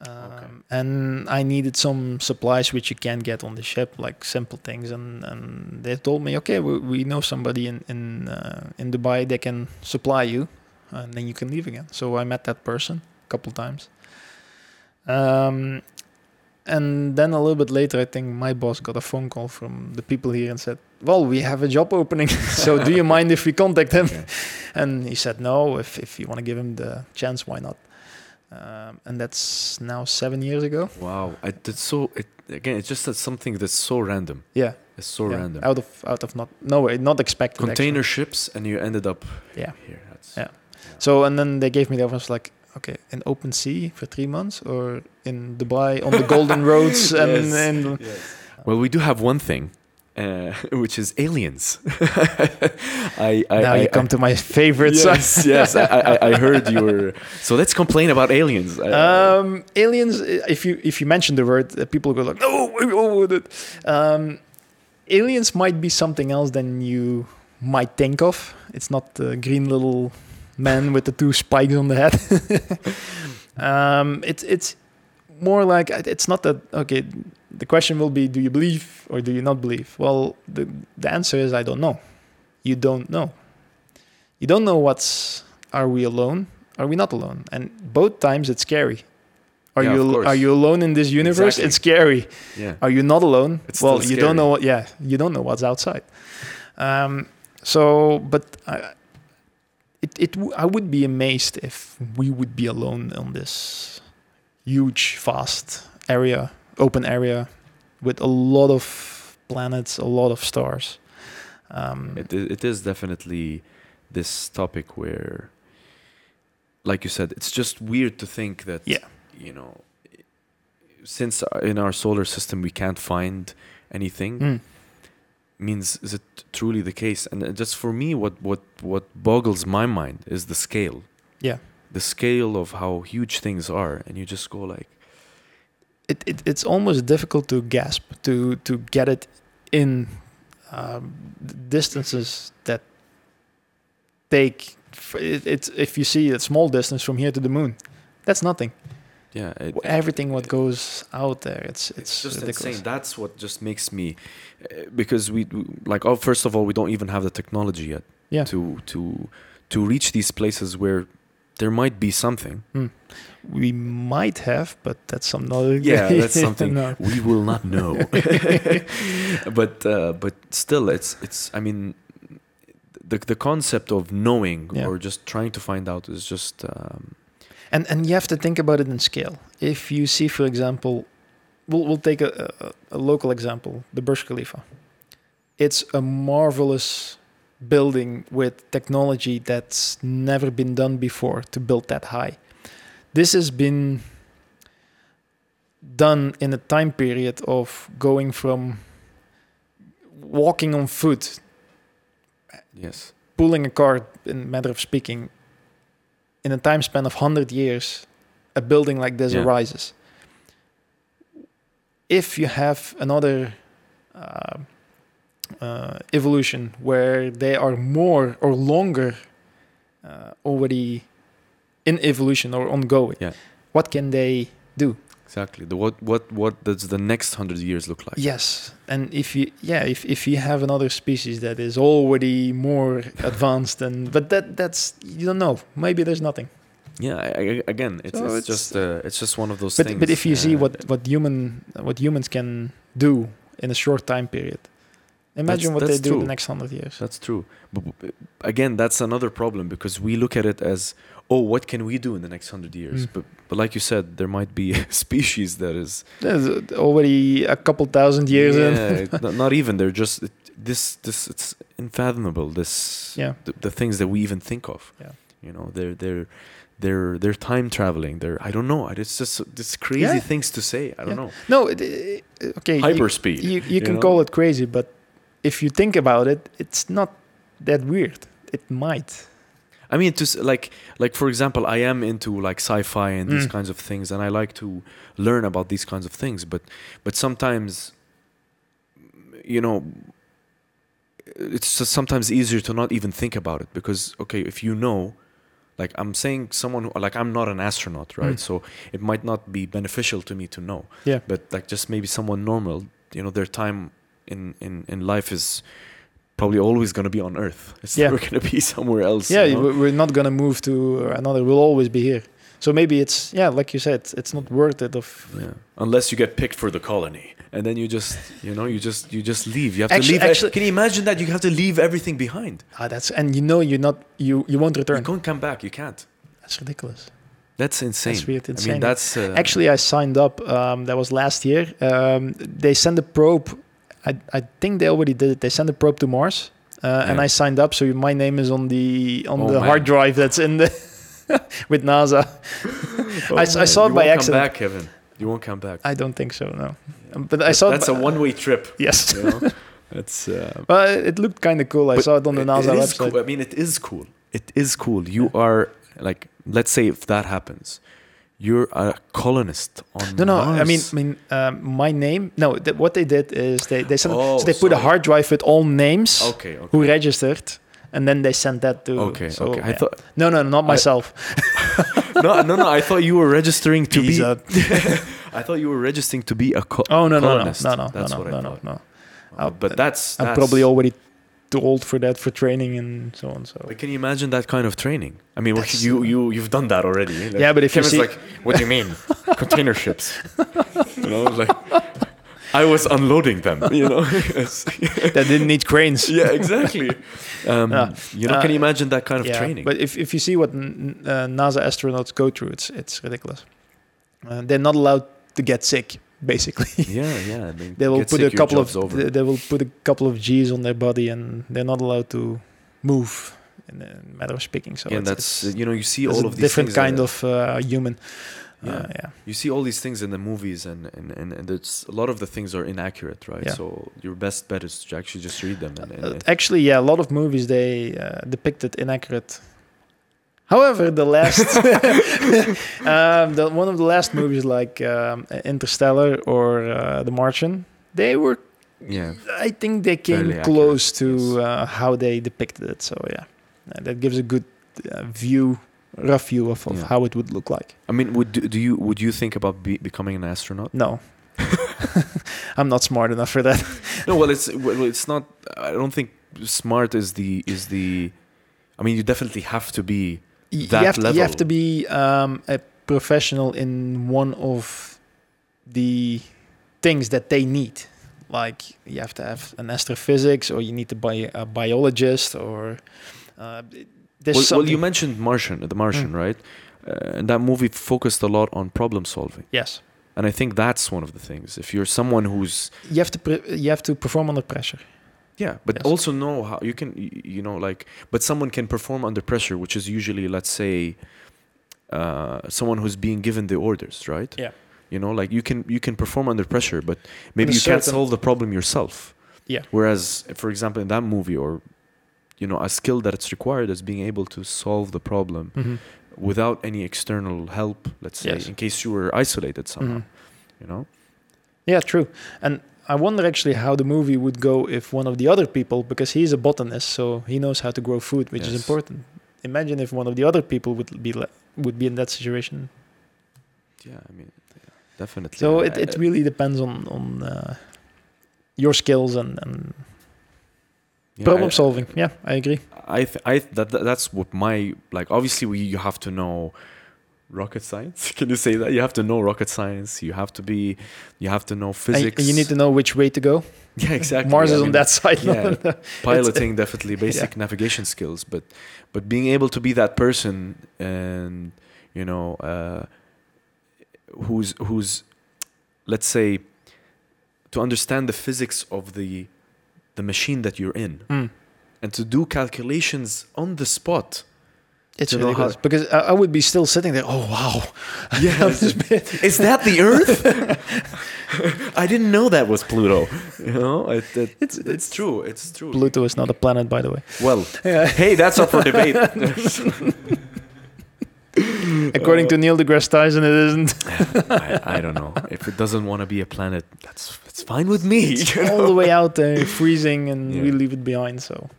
Um, And I needed some supplies which you can't get on the ship, like simple things. And, and they told me, okay, we, we know somebody in in uh, in Dubai. They can supply you, and then you can leave again. So I met that person a couple of times. Um, and then a little bit later, I think my boss got a phone call from the people here and said, "Well, we have a job opening. so do you mind if we contact him?" Okay. And he said, "No. If if you want to give him the chance, why not?" Um, and that's now seven years ago. Wow, I, that's so. It, again, it's just that something that's so random. Yeah, It's so Yeah, random. Out of out of not nowhere, not expected. actually. Container ships, and you ended up Yeah. here. That's, Yeah. So and then they gave me the offer. I was like, okay, in open sea for three months, or in Dubai on the golden roads, and, Yes. and Well, we do have one thing, uh, which is aliens. I, I, now I, you come to my favorite. yes, yes. I, I, I heard you were. So let's complain about aliens. I- Um, aliens. If you if you mention the word, uh, people go like, no. oh, that." Um, aliens might be something else than you might think of. It's not the green little man with the two spikes on the head. um, it's it's more like it's not that. Okay, the question will be, do you believe or do you not believe? Well, the the answer is I don't know. You don't know. You don't know what's. Are we alone? Are we not alone? And both times it's scary. Are Yeah, you are you alone in this universe? Exactly. It's scary. yeah. Are you not alone? It's well, you don't know what. Yeah, you don't know what's outside. Um, so, but I, it it w- I would be amazed if we would be alone on this huge, vast area, open area, with a lot of planets, a lot of stars. Um, It, it is definitely this topic where, like you said, it's just weird to think that, Yeah. you know, since uh, in our solar system we can't find anything, mm, means is it truly the case? And uh, just for me, what, what, what boggles my mind is the scale. Yeah. The scale of how huge things are. And you just go like, it, it it's almost difficult to gasp to to get it in um, distances that take it, it's if you see a small distance from here to the moon that's nothing yeah. It, everything what goes out there it's it's, it's just ridiculous insane. That's what just makes me, uh, because we we- like. Oh, first of all, we don't even have the technology yet Yeah. to to to reach these places where there might be something. we might have but that's some Yeah, that's something no. we will not know. but uh, but still, it's it's. I mean, the the concept of knowing Yeah. or just trying to find out is just. Um, And and you have to think about it in scale. If you see, for example, we'll we'll take a, a, a local example, the Burj Khalifa. It's a marvelous building with technology that's never been done before to build that high. This has been done in a time period of going from walking on foot yes. pulling a car in a matter of speaking in a time span of 100 years a building like this Yeah. arises if you have another uh, uh, evolution where they are more or longer uh, already in evolution or ongoing Yeah. what can they do Exactly. The what what what does the next hundred years look like? Yes, and if you yeah if, if you have another species that is already more advanced and but that that's you don't know maybe there's nothing. Yeah. I, I, again, it's, So it's, it's- just uh, it's just one of those But things. but if you see uh, what what human what humans can do in a short time period, imagine what that's they do in the next hundred years. That's true. But but again, that's another problem because we look at it as, oh, what can we do in the next hundred years? Mm. But but like you said, there might be a species that is There's already a couple thousand years yeah, in. not, even. They're just it, this this it's unfathomable. This Yeah. the, the things that we even think of. Yeah. You know, they're they're. They're they're time traveling. They're I don't know. It's just this crazy Yeah. things to say. I don't Yeah. know. No, it, it- okay. you- Hyperspeed. You, you, can know? call it crazy, but if you think about it, it's not that weird. It might. I mean, to like, like for example, I am into like sci-fi and these Mm. kinds of things, and I like to learn about these kinds of things. But, but sometimes, you know, it's just sometimes easier to not even think about it because, okay, if you know, like I'm saying, someone who, like I'm not an astronaut, right? Mm. So it might not be beneficial to me to know. Yeah. But like just maybe someone normal, you know, their time in in in life is probably always going to be on Earth. It's Yeah. never going to be somewhere else. yeah, you know? we- we're not gonna move to another. We'll always be here. So maybe it's yeah, like you said, it's not worth it. Of Yeah. Unless you get picked for the colony, and then you just, you know, you just, you just leave. You have Actually- to leave. actually- Can you imagine that? You have to leave everything behind. ah, that's and you know you're not you you won't return. You can't come back. You can't. That's ridiculous. That's insane. That's weird. I Insane. mean, that's uh, Actually, I signed up. Um, that was last year. Um, they sent a probe. I I think they already did it. They sent a probe to Mars, uh, and I signed up. So my name is on the on Oh, the man. hard drive that's in the with NASA. I man, saw it you by won't accident. Come back, Kevin. You won't come back. I don't think so. No, Um, but I saw That's it. a one-way trip. Yes. You know? That's. Uh, Well, it looked kind of cool. I saw it on the it- NASA it website. Cool. I mean, it is cool. It is cool. You are like, let's say if that happens, you're a colonist on No, no. I mean, I mean, um, my name. No, th- what they did is they they sent. Oh, so they put a hard drive with all names okay, okay, who registered, and then they sent that to. okay, so, okay. I thought No, no, not I- myself. no, no, no. I thought you were registering to He's be. a- I thought you were registering to be a co- oh no, no, no, colonist. no, no, That's no, what no, no, no. Uh, but that's, I'm probably already too old for that for training and so on. So But can you imagine that kind of training? I mean, That's- you you you've done that already. Like, Yeah, but if you Kevin's see- like, what do you mean, container ships? You know, like I was unloading them. You know, that didn't need cranes. yeah, exactly. Um, Yeah. You know, Uh, can you imagine that kind of yeah, training? but if if you see what n- uh, NASA astronauts go through, it's it's ridiculous. Uh, they're not allowed to get sick. Basically, yeah, yeah. Mean, they will put a couple of they, they will put a couple of G's on their body, and they're not allowed to move. In a matter of speaking, so yeah, it's- that's it's- you know you see all of these different kind uh, of uh, human. Yeah. Uh, yeah. You see all these things in the movies, and and and, and it's a lot of the things are inaccurate, right? Yeah. So your best bet is to actually just read them. And, and, Uh, actually, yeah, a lot of movies they uh, depicted inaccurate. However, the last, um, the, one of the last movies like um, Interstellar or uh, The Martian, they were, yeah, I think they came Fairly close accurate, to uh, how they depicted it. So yeah, Uh, that gives a good uh, view, rough view of, of Yeah. how it would look like. I mean, would do, do you would you think about be, becoming an astronaut? No, I'm not smart enough for that. No, well, it's well, it's not. I don't think smart is the is the. I mean, you definitely have to be. That you have to, you have to be um, a professional in one of the things that they need. Like you have to have an astrophysics, or you need to be a biologist, or uh, there's Well, well, you mentioned Martian, the Martian, Mm. right? Uh, and that movie focused a lot on problem solving, yes, and I think that's one of the things. If you're someone who's you have to pre- you have to perform under pressure. Yeah, but Yes. also know how you can, you know, like, but someone can perform under pressure, which is usually, let's say, uh, someone who's being given the orders, right? Yeah. You know, like you can you can perform under pressure, but maybe you can't solve the problem yourself. Yeah. Whereas, for example, in that movie, or you know, a skill that it's required is being able to solve the problem without any external help. Let's say, Yes. in case you were isolated somehow. Mhm. You know. Yeah, true. And I wonder actually how the movie would go if one of the other people, because he's a botanist, so he knows how to grow food, which is important. Imagine if one of the other people would be le- would be in that situation. Yeah, I mean, yeah, definitely. So I- it, it I- really depends on on uh, your skills and, and yeah, problem I- solving. Yeah, I agree. I th- I th- that that's what my like obviously we you have to know rocket science can you say that you have to know rocket science you have to be you have to know physics and you need to know which way to go. yeah exactly Mars I is on that side. yeah. not on the- piloting definitely basic navigation skills but but being able to be that person and you know uh, who's who's let's say to understand the physics of the the machine that you're in Mm. and to do calculations on the spot It's really know how- because I, I would be still sitting there. Oh wow! Yeah, Is that the Earth? I didn't know that was Pluto. You know, it, it, It's- it's it's true. It's true. Pluto is not a planet, by the way. Well, Yeah. hey, that's up for debate. According to Neil deGrasse Tyson, it isn't. I, I don't know. If it doesn't want to be a planet, that's that's fine with me. It's you know? all the way out there, freezing, and Yeah. we leave it behind. So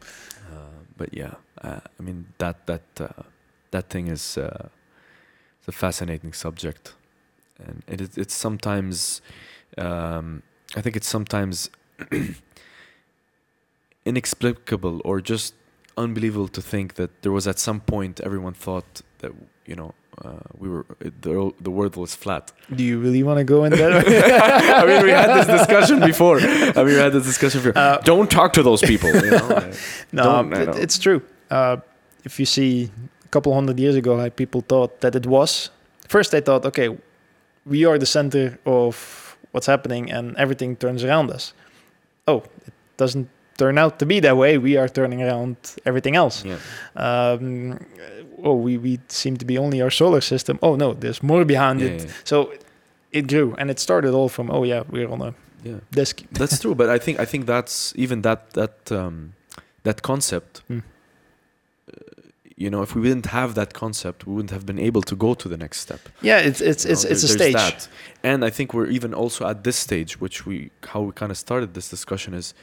Uh, but yeah, uh, I mean that that uh, that thing is uh, a fascinating subject, and it is it's sometimes um, I think it's sometimes inexplicable or just unbelievable to think that there was at some point everyone thought that you know uh, we were the the world was flat. do you really want to go in there? I mean, we had this discussion before. I mean, we had this discussion before. Uh, Don't talk to those people. You know? no, it- it's true. Uh, if you see a couple hundred years ago, how people thought that it was. First, they thought, okay, we are the center of what's happening, and everything turns around us. oh, it doesn't turn out to be that way. We are turning around everything else. Yeah. Um, oh, we, we seem to be only our solar system. Oh, no, there's more behind Yeah, it. yeah, So it grew and it started all from, oh, yeah, we're on a yeah. disk. That's true, but I think I think that's even that that um, that concept. Hmm. You know, if we didn't have that concept, we wouldn't have been able to go to the next step. Yeah, it's it's You it's know, it's a there- stage. that. And I think we're even also at this stage, which we how we kind of started this discussion is,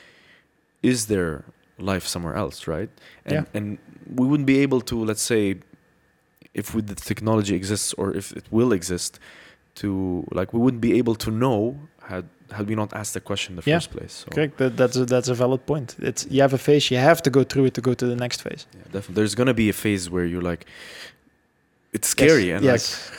is there life somewhere else, right? And Yeah. and we wouldn't be able to, let's say, if we, the technology exists or if it will exist, to like we wouldn't be able to know had had we not asked the question in the Yeah. first place. So, Correct. That, that's a, that's a valid point. It's you have a phase. You have to go through it to go to the next phase. Yeah, definitely. There's gonna be a phase where you're like, it's scary yes. and yes.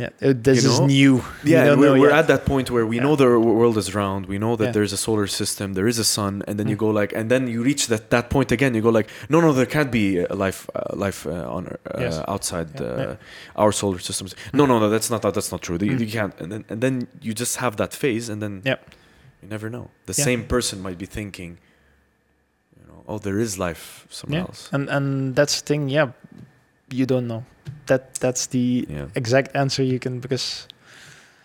Yeah. Uh, this you is new. yeah, don't we're, we're at that point where we Yeah. know the world is round. We know that Yeah. there's a solar system, there is a sun, and then you Mm. go like, and then you reach that that point again. You go like, no, no, there can't be a life uh, life uh, on uh, Yes. outside Yeah, uh, yeah. our solar systems. No, no, no, that's not that's not true. You, Mm. you can't. And then and then you just have that phase, and then Yep. you never know. The Yeah. same person might be thinking, you know, oh, there is life somewhere Yeah. else. And and that's the thing. Yeah, you don't know. That that's the Yeah, exact answer you can because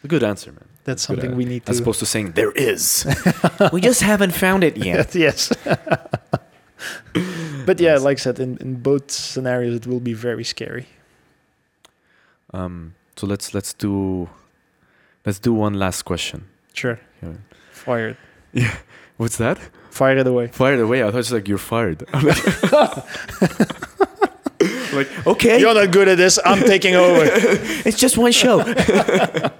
a good answer, man. that's Good something we need to. As opposed to saying there is. we just haven't found it yet. yes. but yeah, like I said, in, in both scenarios, it will be very scary. Um, so let's let's do let's do one last question. Sure. Fired. Yeah. What's that? Fire it away. Fired away. I thought it's like you're fired. I'm like, like okay, You're not good at this. I'm taking over. it's just one show.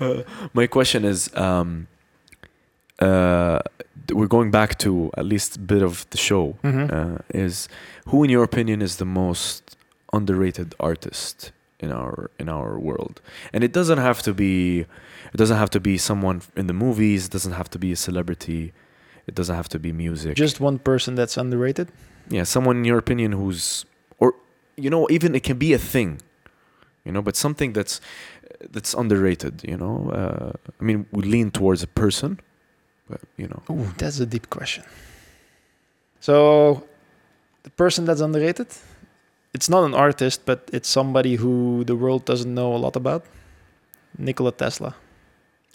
Uh, my question is, um, uh, we're going back to at least a bit of the show. Mhm. Uh, is who, in your opinion, is the most underrated artist in our in our world? And it doesn't have to be, it doesn't have to be someone in the movies. It doesn't have to be a celebrity. It doesn't have to be music. Just one person that's underrated. yeah, someone in your opinion who's, or you know, even it can be a thing, you know, but something that's that's underrated. You know, uh, I mean, we lean towards a person, but you know, Ooh, that's a deep question. So, the person that's underrated, it's not an artist, but it's somebody who the world doesn't know a lot about. Nikola Tesla.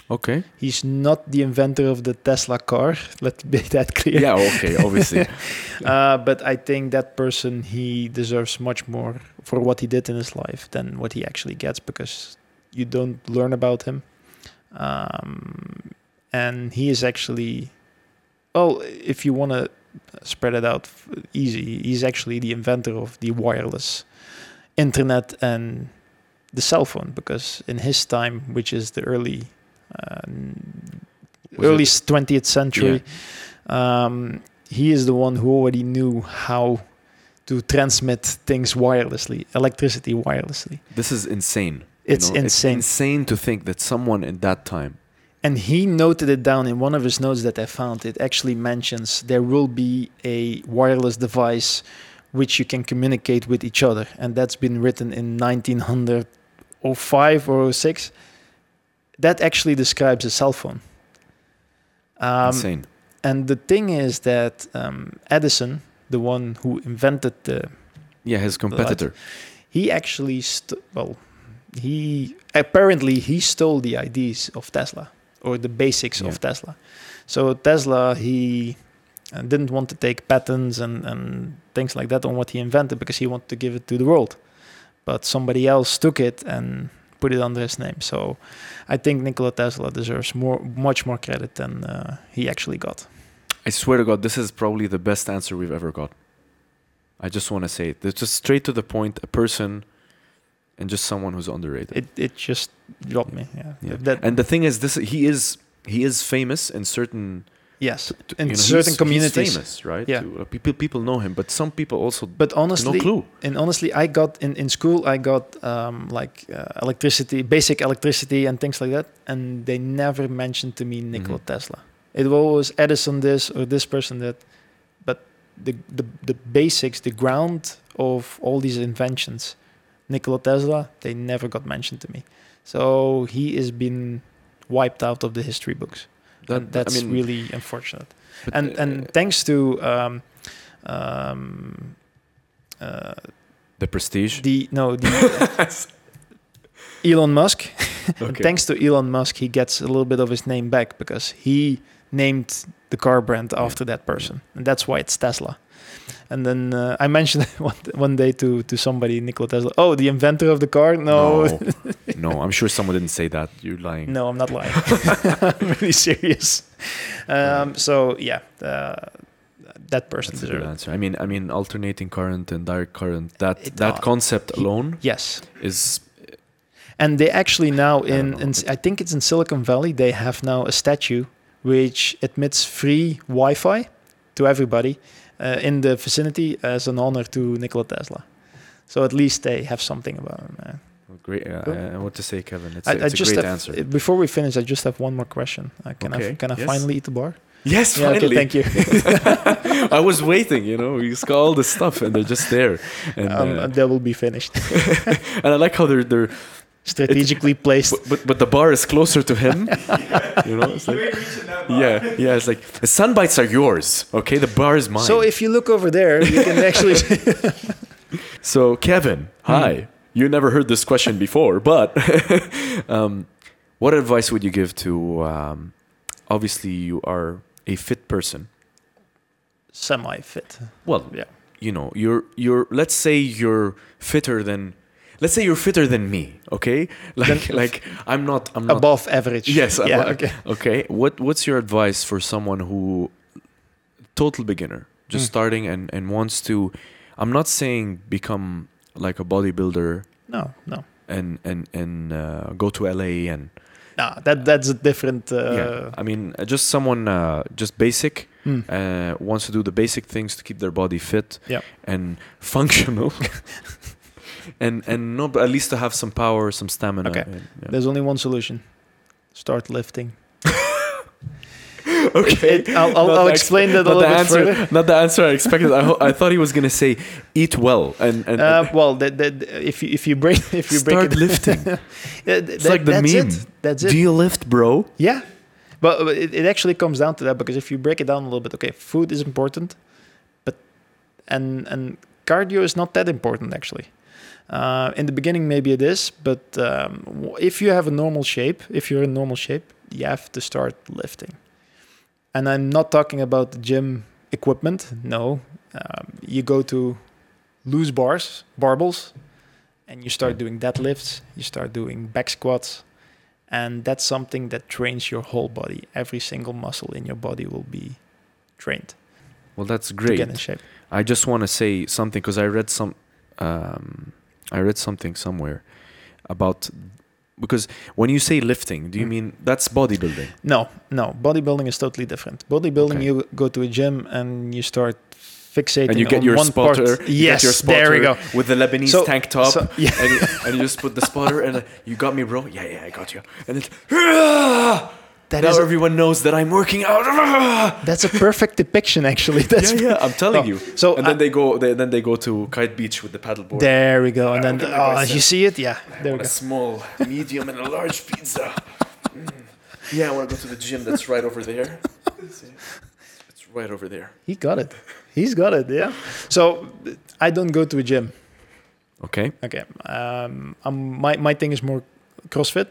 Okay, He's not the inventor of the Tesla car. Let's make that clear. yeah, okay, obviously, Uh, but I think that person he deserves much more for what he did in his life than what he actually gets because you don't learn about him. Um, and he is actually, well, if you want to spread it out easy, he's actually the inventor of the wireless internet and the cell phone because in his time, which is the early, early it- 20th century, um, he is the one who already knew how to transmit things wirelessly, electricity wirelessly. this is insane. you It's know? insane. insane to think that someone in that time. And he noted it down in one of his notes that I found. It actually mentions there will be a wireless device which you can communicate with each other. And that's been written in 1905 or 06. That actually describes a cell phone. Um, insane. and the thing is that um, Edison, the one who invented the Yeah, his competitor. he actually st- well he apparently he stole the ideas of tesla or the basics Yeah. of tesla so tesla he uh, didn't want to take patents and, and things like that on what he invented because he wanted to give it to the world but somebody else took it and put it under his name so i think nikola tesla deserves more much more credit than uh, he actually got I swear to God, this is probably the best answer we've ever got. I just want to say it. It's just straight to the point. A person, and just someone who's underrated. it, it just dropped me yeah, Yeah. That, and the thing is, this he is he is famous in certain yes In you know, certain he's- communities. He's famous, right? Yeah. To- uh, people people know him, but some people also but honestly no clue. and honestly i got in, in school i got um, like uh, electricity basic electricity and things like that and they never mentioned to me nikola Mhm. tesla it was always edison this or this person that but the, the the basics the ground of all these inventions nikola tesla they never got mentioned to me so he has been wiped out of the history books That- that's I mean, really unfortunate. And uh, and thanks to um, um, uh, the prestige. the no the Elon Musk. Okay. thanks to Elon Musk, he gets a little bit of his name back because he named the car brand after that person, and that's why it's Tesla. And then uh, I mentioned one, one day to to somebody, Nikola Tesla. Oh, the inventor of the car? No, no, no, I'm sure someone didn't say that. You're lying. no, I'm not lying. I'm really serious. Um, so yeah, uh, that person That's a good answer. I mean, I mean, alternating current and direct current. That It- that uh, concept he- alone Yes, is and they actually now I in, know. in I think it's in Silicon Valley. They have now a statue which admits free Wi-Fi to everybody uh, in the vicinity as an honor to Nikola Tesla. So at least they have something about him. Uh, great. Uh, Cool. uh, what to say, Kevin? It's, I, it's I a just great have, answer. uh, before we finish, I just have one more question. Uh, can I Okay, can I yes. finally eat the bar? Yes, Yeah, finally. okay, thank you. I was waiting. You know, you got all the stuff, and they're just there. And um, uh, they will be finished. and I like how they're they're. Strategically placed. But, but but the bar is closer to him. you know, it's like yeah, yeah. It's like the sun bites are yours. Okay, the bar is mine. So if you look over there, you can actually. So, Kevin, hi. You never heard this question before, but um, what advice would you give to? Um, obviously, you are a fit person. Semi-fit. Well, Yeah. you know, you're you're. Let's say you're fitter than. Let's say you're fitter than me. Okay, like like I'm not. I'm not. Above average. Yes. Yeah. above- Okay. Okay. What What's your advice for someone who, total beginner, just Mm. starting and and wants to? I'm not saying become like a bodybuilder No. No. and and and uh, go to LA and No. That that's a different. Uh, yeah. I mean, uh, just someone uh, just basic uh, wants to do the basic things to keep their body fit Yeah. and functional. And and no, but at least to have some power, some stamina. Okay. and- yeah. There's only one solution. Start lifting. Okay, It- I'll, I'll, I'll explain that a little the bit answer, further. not the answer I expected. I, ho- I thought he was gonna say eat well and and Uh, well, that, that, if you if you break if you break Start it, lifting. It's like the that's meme. It. That's it. do you lift, bro? Yeah, but but it, it actually comes down to that because if you break it down a little bit, okay, food is important, but and and cardio is not that important actually. Uh, in the beginning, maybe it is, but um, if you have a normal shape, if you're in normal shape, you have to start lifting. And I'm not talking about the gym equipment. No, um, you go to loose bars, barbells, and you start doing deadlifts. You start doing back squats, and that's something that trains your whole body. Every single muscle in your body will be trained Well, that's to great. get in shape. I just want to say something because I read some, um, I read something somewhere about because when you say lifting, do you Mm. mean that's bodybuilding? No, no, bodybuilding is totally different. Bodybuilding, Okay. you go to a gym and you start fixating And you get on your one spotter. part. you Yes, get your spotter there we go. with the Lebanese So- tank top, So, yeah, and, you, and you just put the spotter, and uh, you got me, bro. Yeah, yeah, I got you. And then! That now everyone knows that I'm working out. That's a perfect depiction, actually. That's yeah, yeah, I'm telling Oh, you. So And I- then they go, they, then they go to Kite Beach with the paddleboard. there we go, and then oh, you see it? Yeah, I there we go. a small, medium, and a large pizza. Mm. Yeah, I want to go to the gym that's right over there. It's right over there. He got it. He's got it. Yeah. So I don't go to a gym. Okay. Okay. Um, um, my my thing is more CrossFit.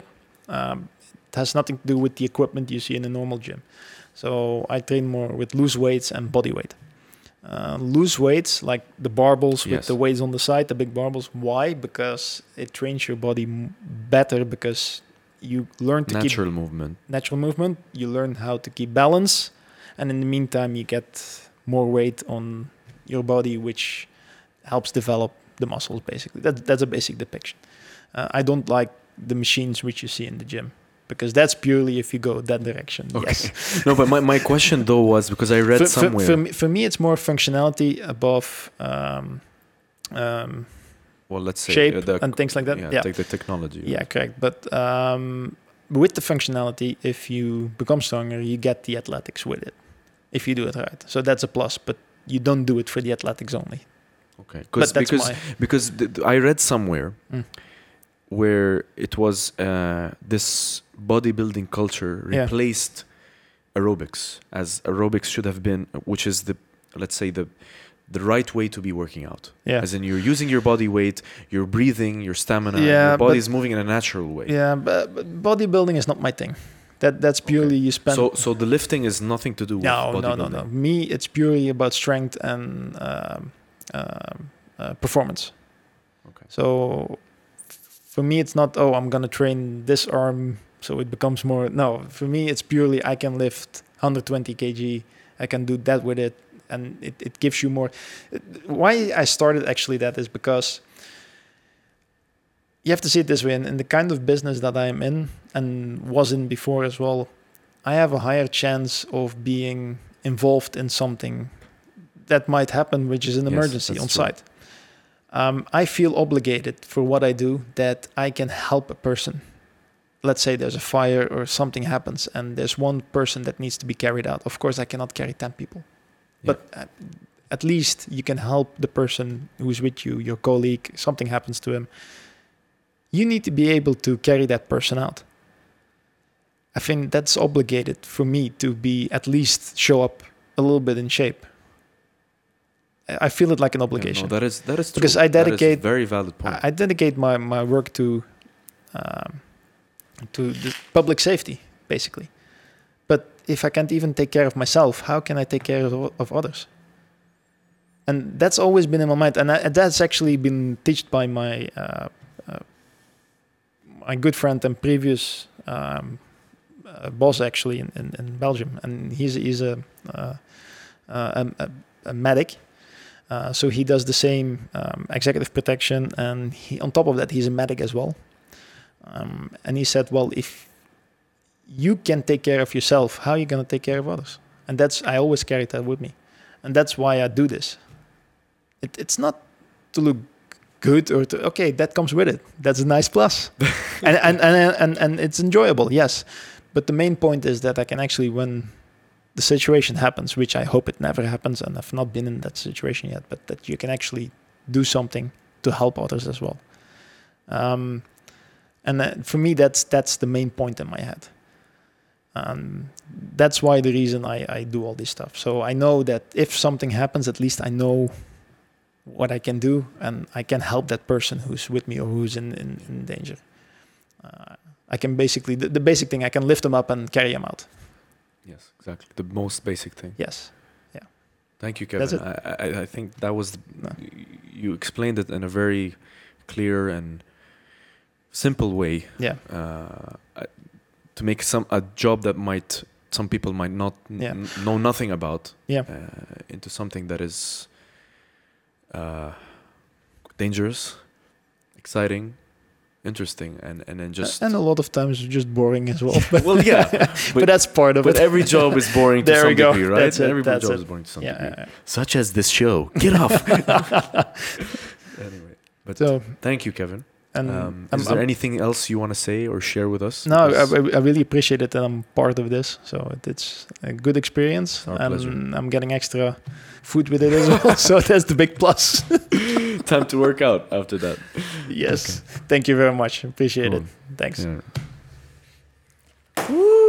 Um, has nothing to do with the equipment you see in a normal gym. So I train more with loose weights and body weight. Uh, loose weights, like the barbells with Yes. the weights on the side, the big barbells. Why? Because it trains your body m- better because you learn to keep Natural movement. natural movement. You learn how to keep balance, and in the meantime, you get more weight on your body, which helps develop the muscles. Basically, that, that's a basic depiction. Uh, I don't like the machines which you see in the gym because that's purely if you go that direction. Okay. Yes. No, but my, my question though was because I read For, for, somewhere. for, me, for me, it's more functionality above um, um, well, let's say shape uh, the, and things like that. yeah, yeah. take the technology. Yeah, correct. But um, with the functionality, if you become stronger, you get the athletics with it. If you do it right, so that's a plus. But you don't do it for the athletics only. Okay. But 'Cause- that's because my because th- I read somewhere Mm. Where it was uh, this bodybuilding culture Yeah. replaced aerobics as aerobics should have been, which is the let's say the the right way to be working out. Yeah. As in, you're using your body weight, you're breathing, your stamina, Yeah, your body is moving in a natural way. Yeah, but, but bodybuilding is not my thing. That that's purely you spend. So, so the lifting is nothing to do with no, no, no, no. Me, it's purely about strength and um, um, uh, performance. Okay. So for me, it's not oh I'm gonna train this arm so it becomes more. No, for me, it's purely I can lift 120 kg. I can do that with it, and it, it gives you more. Why I started actually that is because you have to see it this way. In, in the kind of business that I'm in and was in before as well, I have a higher chance of being involved in something that might happen, which is an Yes, emergency on true. site. Um, I feel obligated for what I do that I can help a person. Let's say there's a fire or something happens, and there's one person that needs to be carried out. Of course, I cannot carry 10 people, Yeah. but at, at least you can help the person who's with you, your colleague, something happens to him. You need to be able to carry that person out. I think that's obligated for me to be at least show up a little bit in shape. I feel it like an Yeah, obligation. no, that is that is true. Because I That is a dedicate- very valid point. I, dedicate my, my work to um, to the public safety, basically. But if I can't even take care of myself, how can I take care of, of others? And that's always been in my mind, and, I, and that's actually been taught by my uh, uh, my good friend and previous um, uh, boss, actually in, in, in Belgium, and he's he's a uh, uh, a, a, a medic. Uh, so he does the same um, executive protection, and he, on top of that, he's a medic as well. Um, and he said, "Well, if you can take care of yourself, how are you going to take care of others?" And that's I always carry that with me, and that's why I do this. It, it's not to look good or to okay, that comes with it. That's a nice plus, and, and, and and and it's enjoyable, yes. But the main point is that I can actually, when the situation happens, which I hope it never happens, and I've not been in that situation yet, but that you can actually do something to help others as well. Um, and uh, for me, that's that's the main point in my head. Um, that's why the reason I, I do all this stuff. So I know that if something happens, at least I know what I can do, and I can help that person who's with me or who's in in, in danger. Uh, I can basically the, the basic thing I can lift them up and carry them out. Yes, exactly. The most basic thing. Yes. Yeah. Thank you, Kevin. I, I, I think that was No. you explained it in a very clear and simple way Yeah. uh, to make some a job that might some people might not Yeah. n- know nothing about Yeah. uh, into something that is uh, dangerous, exciting, interesting, and and then just and a lot of times just boring as well. But, well, yeah, but, that's part of but it. But every job is boring to There some we go. degree, right? That's it, Every that's job it. is boring to some yeah, degree, yeah, yeah. such as this show. Get off. anyway, but So thank you, Kevin. and Um, I'm, is there I'm- anything else you want to say or share with us? no, I, I I really appreciate it that I'm part of this. So it, it's a good experience, and pleasure. I'm getting extra food with it as well. so that's the big plus time to work out after that. Yes. Okay. Thank you very much. Appreciate cool. it. Thanks. Yeah.